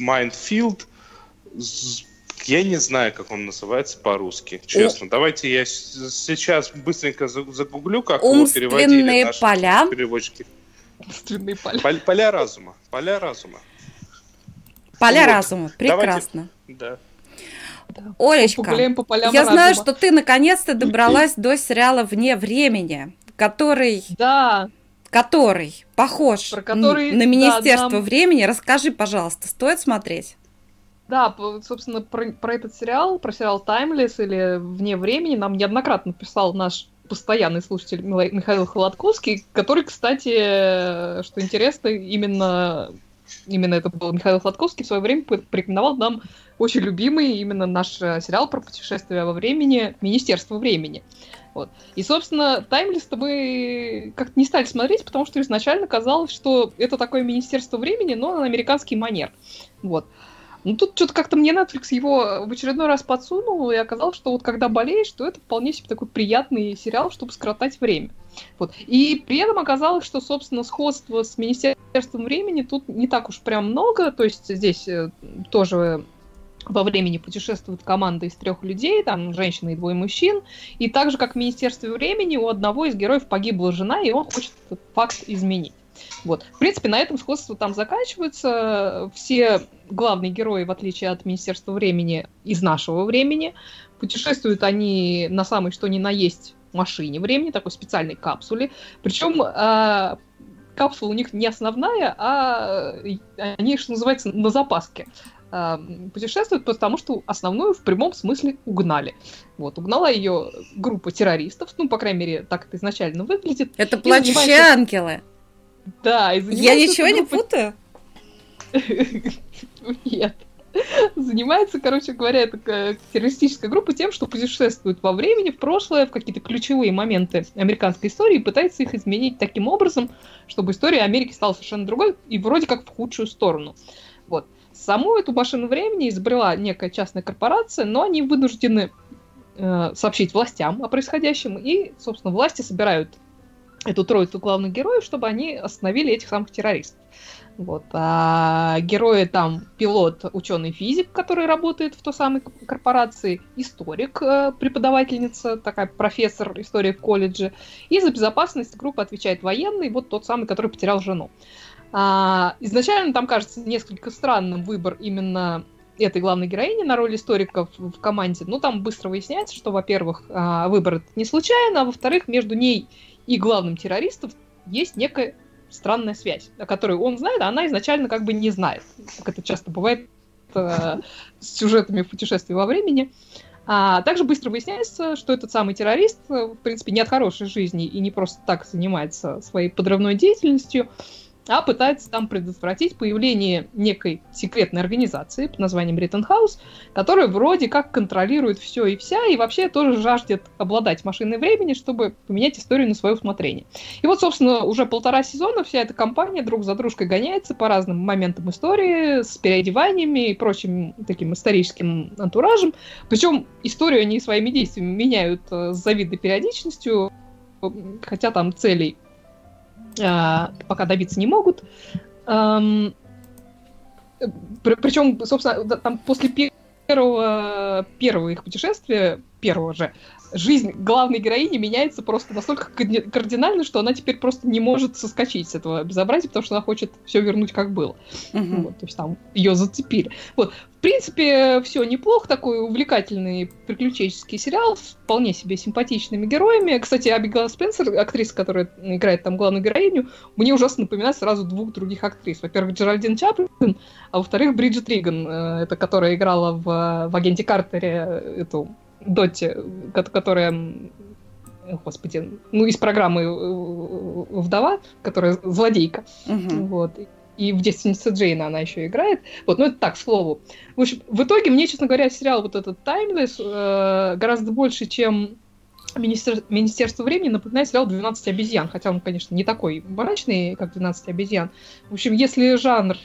Mindfield я не знаю, как он называется по-русски, честно. У... Давайте я сейчас быстренько загуглю, как его переводили наши поля. переводчики. Умственные поля. Поля, поля разума. Поля разума. Поля вот. разума. Прекрасно. Давайте, да. Олечка, по я разума. знаю, что ты наконец-то добралась до сериала «Вне времени», который... Да. Который похож Про который, на Министерство да, нам... времени. Расскажи, пожалуйста, стоит смотреть? Да, собственно, про, про этот сериал, про сериал Timeless или Вне времени нам неоднократно писал наш постоянный слушатель Михаил Холодковский, который, кстати, что интересно, именно, именно это был Михаил Холодковский, в свое время порекомендовал нам очень любимый именно наш э, сериал про путешествие во времени «Министерство времени». Вот. И, собственно, Таймлист мы как-то не стали смотреть, потому что изначально казалось, что это такое Министерство времени, но на американский манер. Вот. Ну, тут что-то как-то мне Netflix его в очередной раз подсунул, и оказалось, что вот когда болеешь, то это вполне себе такой приятный сериал, чтобы скоротать время. Вот. И при этом оказалось, что, собственно, сходство с Министерством времени тут не так уж прям много, то есть здесь э, тоже во времени путешествует команда из трех людей, там женщина и двое мужчин, и так же, как в Министерстве времени, у одного из героев погибла жена, и он хочет факт изменить. Вот. В принципе, на этом сходство там заканчивается. Все главные герои, в отличие от Министерства времени, из нашего времени. Путешествуют они на самой что ни на есть машине времени, такой специальной капсуле. Причем, э, капсула у них не основная, а они, что называется, на запаске путешествуют, потому что основную в прямом смысле угнали. Вот, угнала ее группа террористов, ну, по крайней мере, так это изначально выглядит. Это плачущие занимается... ангелы. Да, и Я ничего группа... не путаю? Нет. Занимается, короче говоря, эта террористическая группа тем, что путешествует во времени, в прошлое, в какие-то ключевые моменты американской истории и пытается их изменить таким образом, чтобы история Америки стала совершенно другой и вроде как в худшую сторону. Вот. Саму эту машину времени изобрела некая частная корпорация, но они вынуждены э, сообщить властям о происходящем, и, собственно, власти собирают эту троицу главных героев, чтобы они остановили этих самых террористов. Вот. А герои там пилот, ученый физик, который работает в той самой корпорации, историк, э, преподавательница, такая профессор истории в колледже, и за безопасность группы отвечает военный, вот тот самый, который потерял жену. А, изначально там кажется несколько странным выбор именно этой главной героини на роль историков в команде, но там быстро выясняется, что, во-первых, а, выбор не случайно, а во-вторых, между ней и главным террористом есть некая странная связь, о которой он знает, а она изначально как бы не знает, как это часто бывает э, с сюжетами путешествий во времени. А также быстро выясняется, что этот самый террорист, э, в принципе, не от хорошей жизни и не просто так занимается своей подрывной деятельностью, а пытается там предотвратить появление некой секретной организации под названием Риттенхаус, которая вроде как контролирует все и вся, и вообще тоже жаждет обладать машиной времени, чтобы поменять историю на свое усмотрение. И вот, собственно, уже полтора сезона вся эта компания друг за дружкой гоняется по разным моментам истории, с переодеваниями и прочим таким историческим антуражем. Причем историю они своими действиями меняют э, с завидной периодичностью, хотя там целей пока добиться не могут. Эм, причем, собственно, там после первого, первого их путешествия, первого же, жизнь главной героини меняется просто настолько кардинально, что она теперь просто не может соскочить с этого безобразия, потому что она хочет все вернуть как было. Угу. Вот, то есть там ее зацепили. Вот. В принципе, все неплохо, такой увлекательный приключенческий сериал с вполне себе симпатичными героями. Кстати, Абигал Спенсер, актриса, которая играет там главную героиню, мне ужасно напоминает сразу двух других актрис. Во-первых, Джеральдин Чаплин, а во-вторых, Бриджит Риган, э, это которая играла в, в «Агенте Картере» эту Дотти, которая господи, ну, из программы э, «Вдова», которая злодейка. Угу. Вот. И в «Девственнице Джейна» она еще играет. Вот, ну, это так, к слову. В общем, в итоге мне, честно говоря, сериал вот этот «Таймлесс» э, гораздо больше, чем Министер... Министерство времени напоминает сериал «12 обезьян», хотя он, конечно, не такой мрачный, как «12 обезьян». В общем, если жанр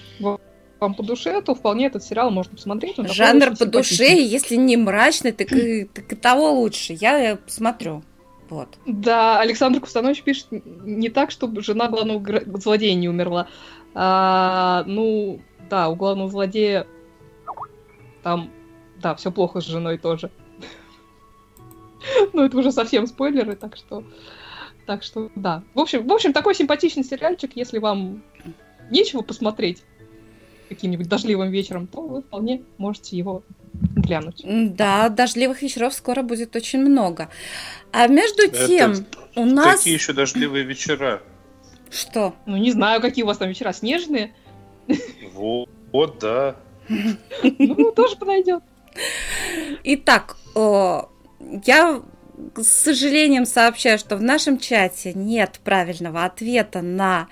вам по душе, то вполне этот сериал можно посмотреть. Жанр по душе, если не мрачный, так и, так и того лучше. Я посмотрю. Вот. Да, Александр Кустанович пишет не так, чтобы жена главного злодея не умерла. А, ну, да, у главного злодея там, да, все плохо с женой тоже. Ну, это уже совсем спойлеры, так что... Так что, да. В общем, в общем, такой симпатичный сериальчик, если вам нечего посмотреть, каким-нибудь дождливым вечером, то вы вполне можете его глянуть. Да, дождливых вечеров скоро будет очень много. А между тем, Это у нас... Какие еще дождливые вечера? Что? Ну, не знаю, какие у вас там вечера, снежные? Вот, вот да. Ну, тоже подойдет. Итак, я с сожалением сообщаю, что в нашем чате нет правильного ответа на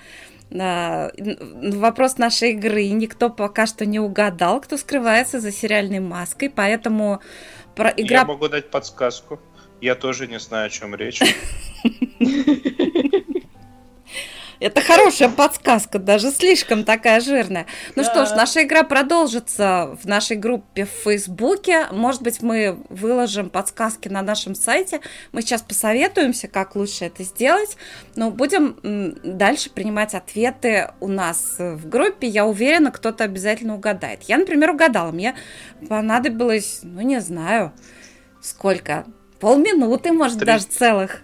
вопрос нашей игры никто пока что не угадал, кто скрывается за сериальной маской, поэтому про игра... Я могу дать подсказку. Я тоже не знаю, о чем речь. Это хорошая подсказка, даже слишком такая жирная. Ну да. что ж, наша игра продолжится в нашей группе в Фейсбуке. Может быть, мы выложим подсказки на нашем сайте. Мы сейчас посоветуемся, как лучше это сделать. Но будем дальше принимать ответы у нас в группе. Я уверена, кто-то обязательно угадает. Я, например, угадала. Мне понадобилось, ну не знаю, сколько. Полминуты, может, три... даже целых.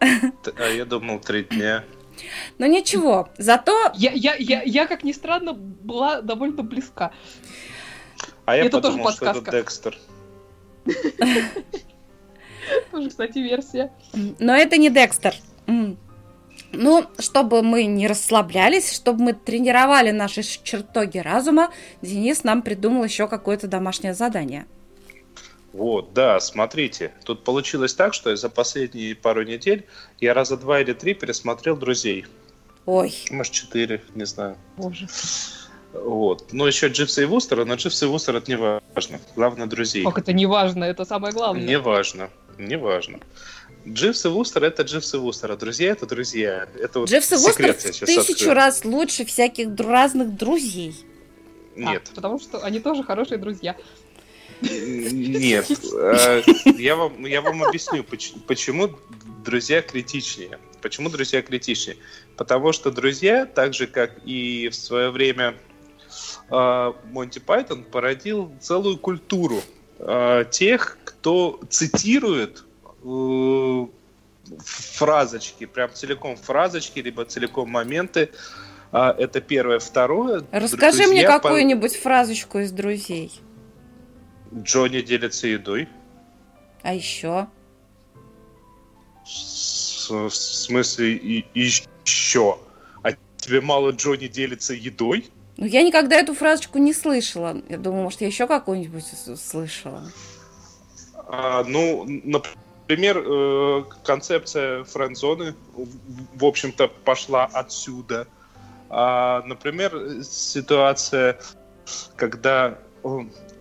А я думал, три дня. Но ничего, зато... Я, я, я, я, как ни странно, была довольно близка. А я это подумал, тоже подсказка. что это Декстер. Тоже, кстати, версия. Но это не Декстер. Ну, чтобы мы не расслаблялись, чтобы мы тренировали наши чертоги разума, Денис нам придумал еще какое-то домашнее задание. Вот, да, смотрите, тут получилось так, что за последние пару недель я раза два или три пересмотрел «Друзей». Ой. Может, четыре, не знаю. Боже. Вот. Ну, еще Дживса и Вустера, но Дживса и Вустер это не важно. Главное, друзей. Как это не важно, это самое главное. Не важно, не важно. Дживс и Вустер это Дживс и Вустер, а друзья это друзья. Это вот Дживс и Вустер в тысячу открою. раз лучше всяких разных друзей. Нет. А, потому что они тоже хорошие друзья. Нет. Э, Я вам, я вам объясню, поч- почему друзья критичнее. Почему друзья критичнее? Потому что друзья, так же как и в свое время э, Монти Пайтон, породил целую культуру э, тех, кто цитирует фразочки, прям целиком фразочки, либо целиком моменты. А, Это первое. Второе. Расскажи друзья мне по- какую-нибудь фразочку из друзей. Джонни делится едой. А еще? С- В смысле, и, еще? А тебе мало Джонни делится едой? Ну, я никогда эту фразочку не слышала. Я думаю, может, я еще какую-нибудь слышала. А, ну, например, э, концепция френд-зоны, в- общем-то, пошла отсюда. А, например, ситуация, когда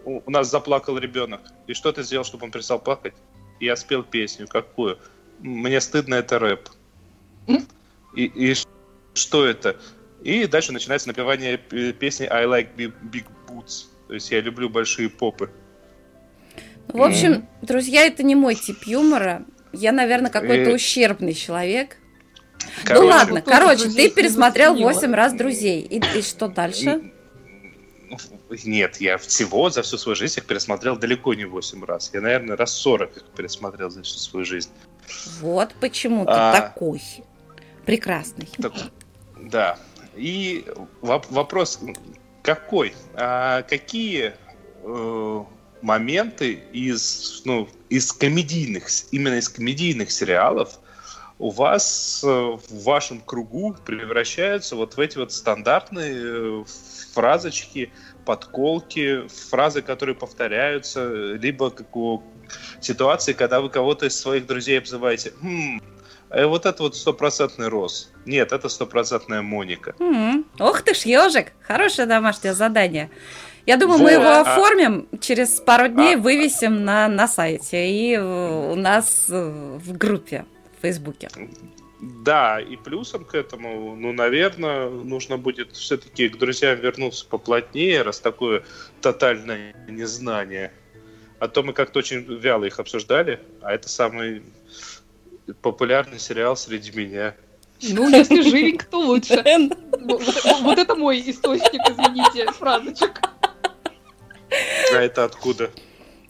у у нас заплакал ребенок. И что ты сделал, чтобы он перестал плакать? Я спел песню. Какую? Мне стыдно, это рэп. И, и что это? И дальше начинается напевание песни I like big, big boots. То есть я люблю большие попы. Ну, в общем, друзья, это не мой тип юмора. Я, наверное, какой-то Э, ущербный человек. Короче, ну ладно, короче, ты пересмотрел не заценила. 8 раз друзей. И, и что дальше? Нет, я всего за всю свою жизнь их пересмотрел далеко не 8 раз. Я, наверное, раз 40 их пересмотрел за всю свою жизнь. Вот почему ты А. такой прекрасный. Так, да. И воп- вопрос какой? А какие э, моменты из, ну, из комедийных, именно из комедийных сериалов у вас э, в вашем кругу превращаются вот в эти вот стандартные э, фразочки, подколки, фразы, которые повторяются, либо как у ситуации, когда вы кого-то из своих друзей обзываете «Хм, э, вот это вот стопроцентный Рос. Нет, это стопроцентная Моника. М, Ох ты ж, ежик! Хорошее домашнее задание. Я думаю, мы Вот, его а- оформим, через пару дней А- вывесим на, на сайте и э, у нас э, в группе Фейсбуке. Да, и плюсом к этому, ну, наверное, нужно будет все-таки к друзьям вернуться поплотнее, раз такое тотальное незнание. А то мы как-то очень вяло их обсуждали, а это самый популярный сериал среди меня. Ну, если живенько, то лучше. Вот, это мой источник, извините, фразочек. А это откуда?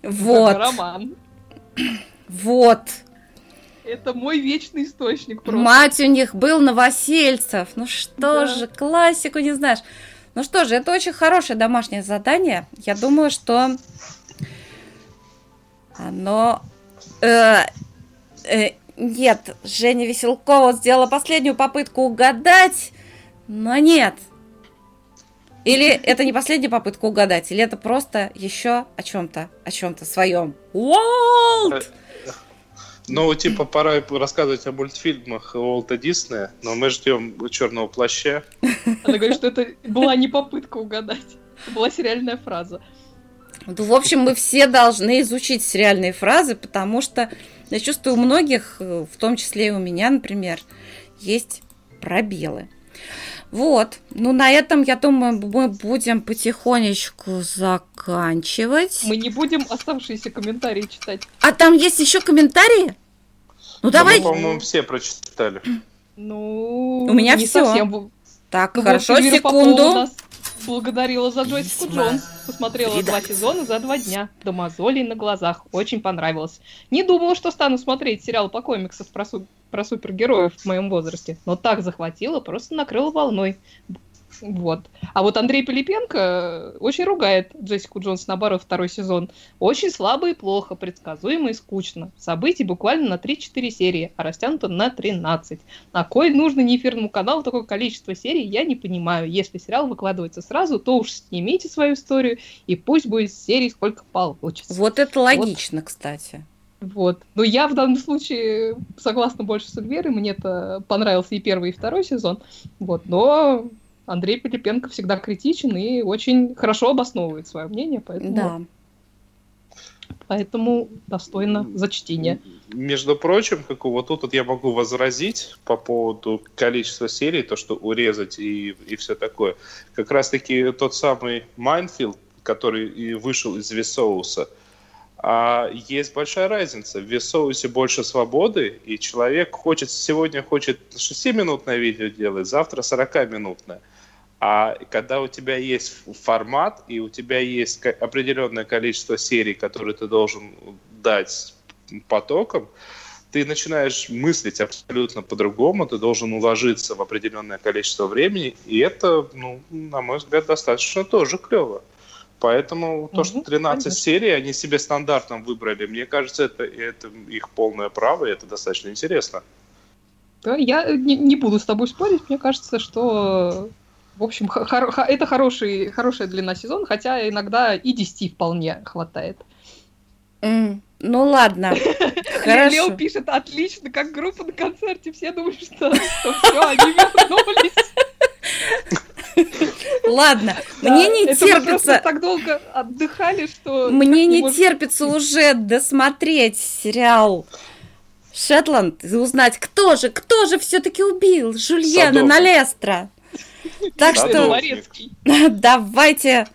Вот, Роман. вот. Это мой вечный источник просто. Мать у них был Новосельцев. Ну что Да. же, классику не знаешь. Ну что же, это очень хорошее домашнее задание. Я думаю, что оно... э, э, нет, Женя Веселкова сделала последнюю попытку угадать, но нет. Или это не последняя попытка угадать, или это просто еще о чем-то, о чем-то своем. Уолт! Ну, типа, пора рассказывать о мультфильмах Уолта Диснея, но мы ждем черного плаща. Она говорит, что это была не попытка угадать. Это была сериальная фраза. Ну, в общем, мы все должны изучить сериальные фразы, потому что я чувствую, у многих, э, в том числе и у меня, например, есть пробелы. Вот. Ну, на этом, я думаю, мы будем потихонечку заканчивать. Мы не будем оставшиеся комментарии читать. А там есть еще комментарии? Ну, Да давай. Мы, по-моему, все прочитали. Ну, У меня не всё. совсем. Так, Ну, хорошо, секунду. Благодарила за Весьма Джонс. Посмотрела два редакция. сезона за два дня. До мозолей на глазах. Очень понравилось. Не думала, что стану смотреть сериал по комиксам про, су- про супергероев в моем возрасте. Но так захватило, просто накрыло волной. Вот. А вот Андрей Пилипенко очень ругает Джессику Джонс, наоборот, второй сезон. Очень слабо и плохо, предсказуемо и скучно. Событий буквально на 3-4 серии, а растянуто на 13. На кой нужно неэфирному каналу такое количество серий, я не понимаю. Если сериал выкладывается сразу, то уж снимите свою историю, и пусть будет серий сколько получится. Вот это логично, вот. кстати. Вот. Но я в данном случае согласна больше с Эльверой. Мне это понравился и первый, и второй сезон. Вот. Но Андрей Пилипенко всегда критичен и очень хорошо обосновывает свое мнение, поэтому... Да. Поэтому достойно зачтения. Между прочим, как вот тут вот я могу возразить по поводу количества серий, то, что урезать и, и все такое. Как раз-таки тот самый Mind Field, который и вышел из Vsauce а, а есть большая разница. В Vsauce е больше свободы, и человек хочет сегодня хочет 6-минутное видео делать, завтра 40-минутное. А когда у тебя есть формат, и у тебя есть определенное количество серий, которые ты должен дать потоком, ты начинаешь мыслить абсолютно по-другому, ты должен уложиться в определенное количество времени, и это, ну, на мой взгляд, достаточно тоже клево. Поэтому то, что 13 конечно. серий они себе стандартом выбрали, мне кажется, это, это их полное право, и это достаточно интересно. Я не, не буду с тобой спорить, мне кажется, что в общем, хор- это хороший, хорошая длина сезона, хотя иногда и 10 вполне хватает. Mm, ну ладно. Лео пишет отлично, как группа на концерте. Все думают, что, что все, они вернулись. Ладно, да, мне не это терпится... Мы так долго отдыхали, что... Мне не, не терпится уже досмотреть сериал Шетланд и узнать, кто же, кто же все-таки убил Жульена Налестра. Так что давайте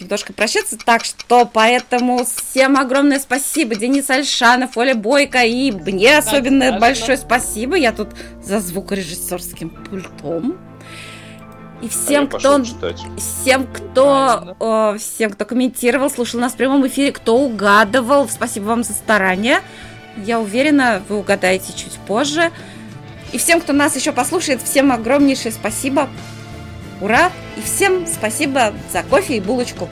немножко прощаться. Так что поэтому всем огромное спасибо. Денис Альшанов, Оля Бойко и мне особенно большое спасибо. Я тут за звукорежиссерским пультом. И всем, а кто, всем, кто, о, всем, кто комментировал, слушал нас в прямом эфире, кто угадывал, спасибо вам за старание. Я уверена, вы угадаете чуть позже. И всем, кто нас еще послушает, всем огромнейшее спасибо. Ура! И всем спасибо за кофе и булочку.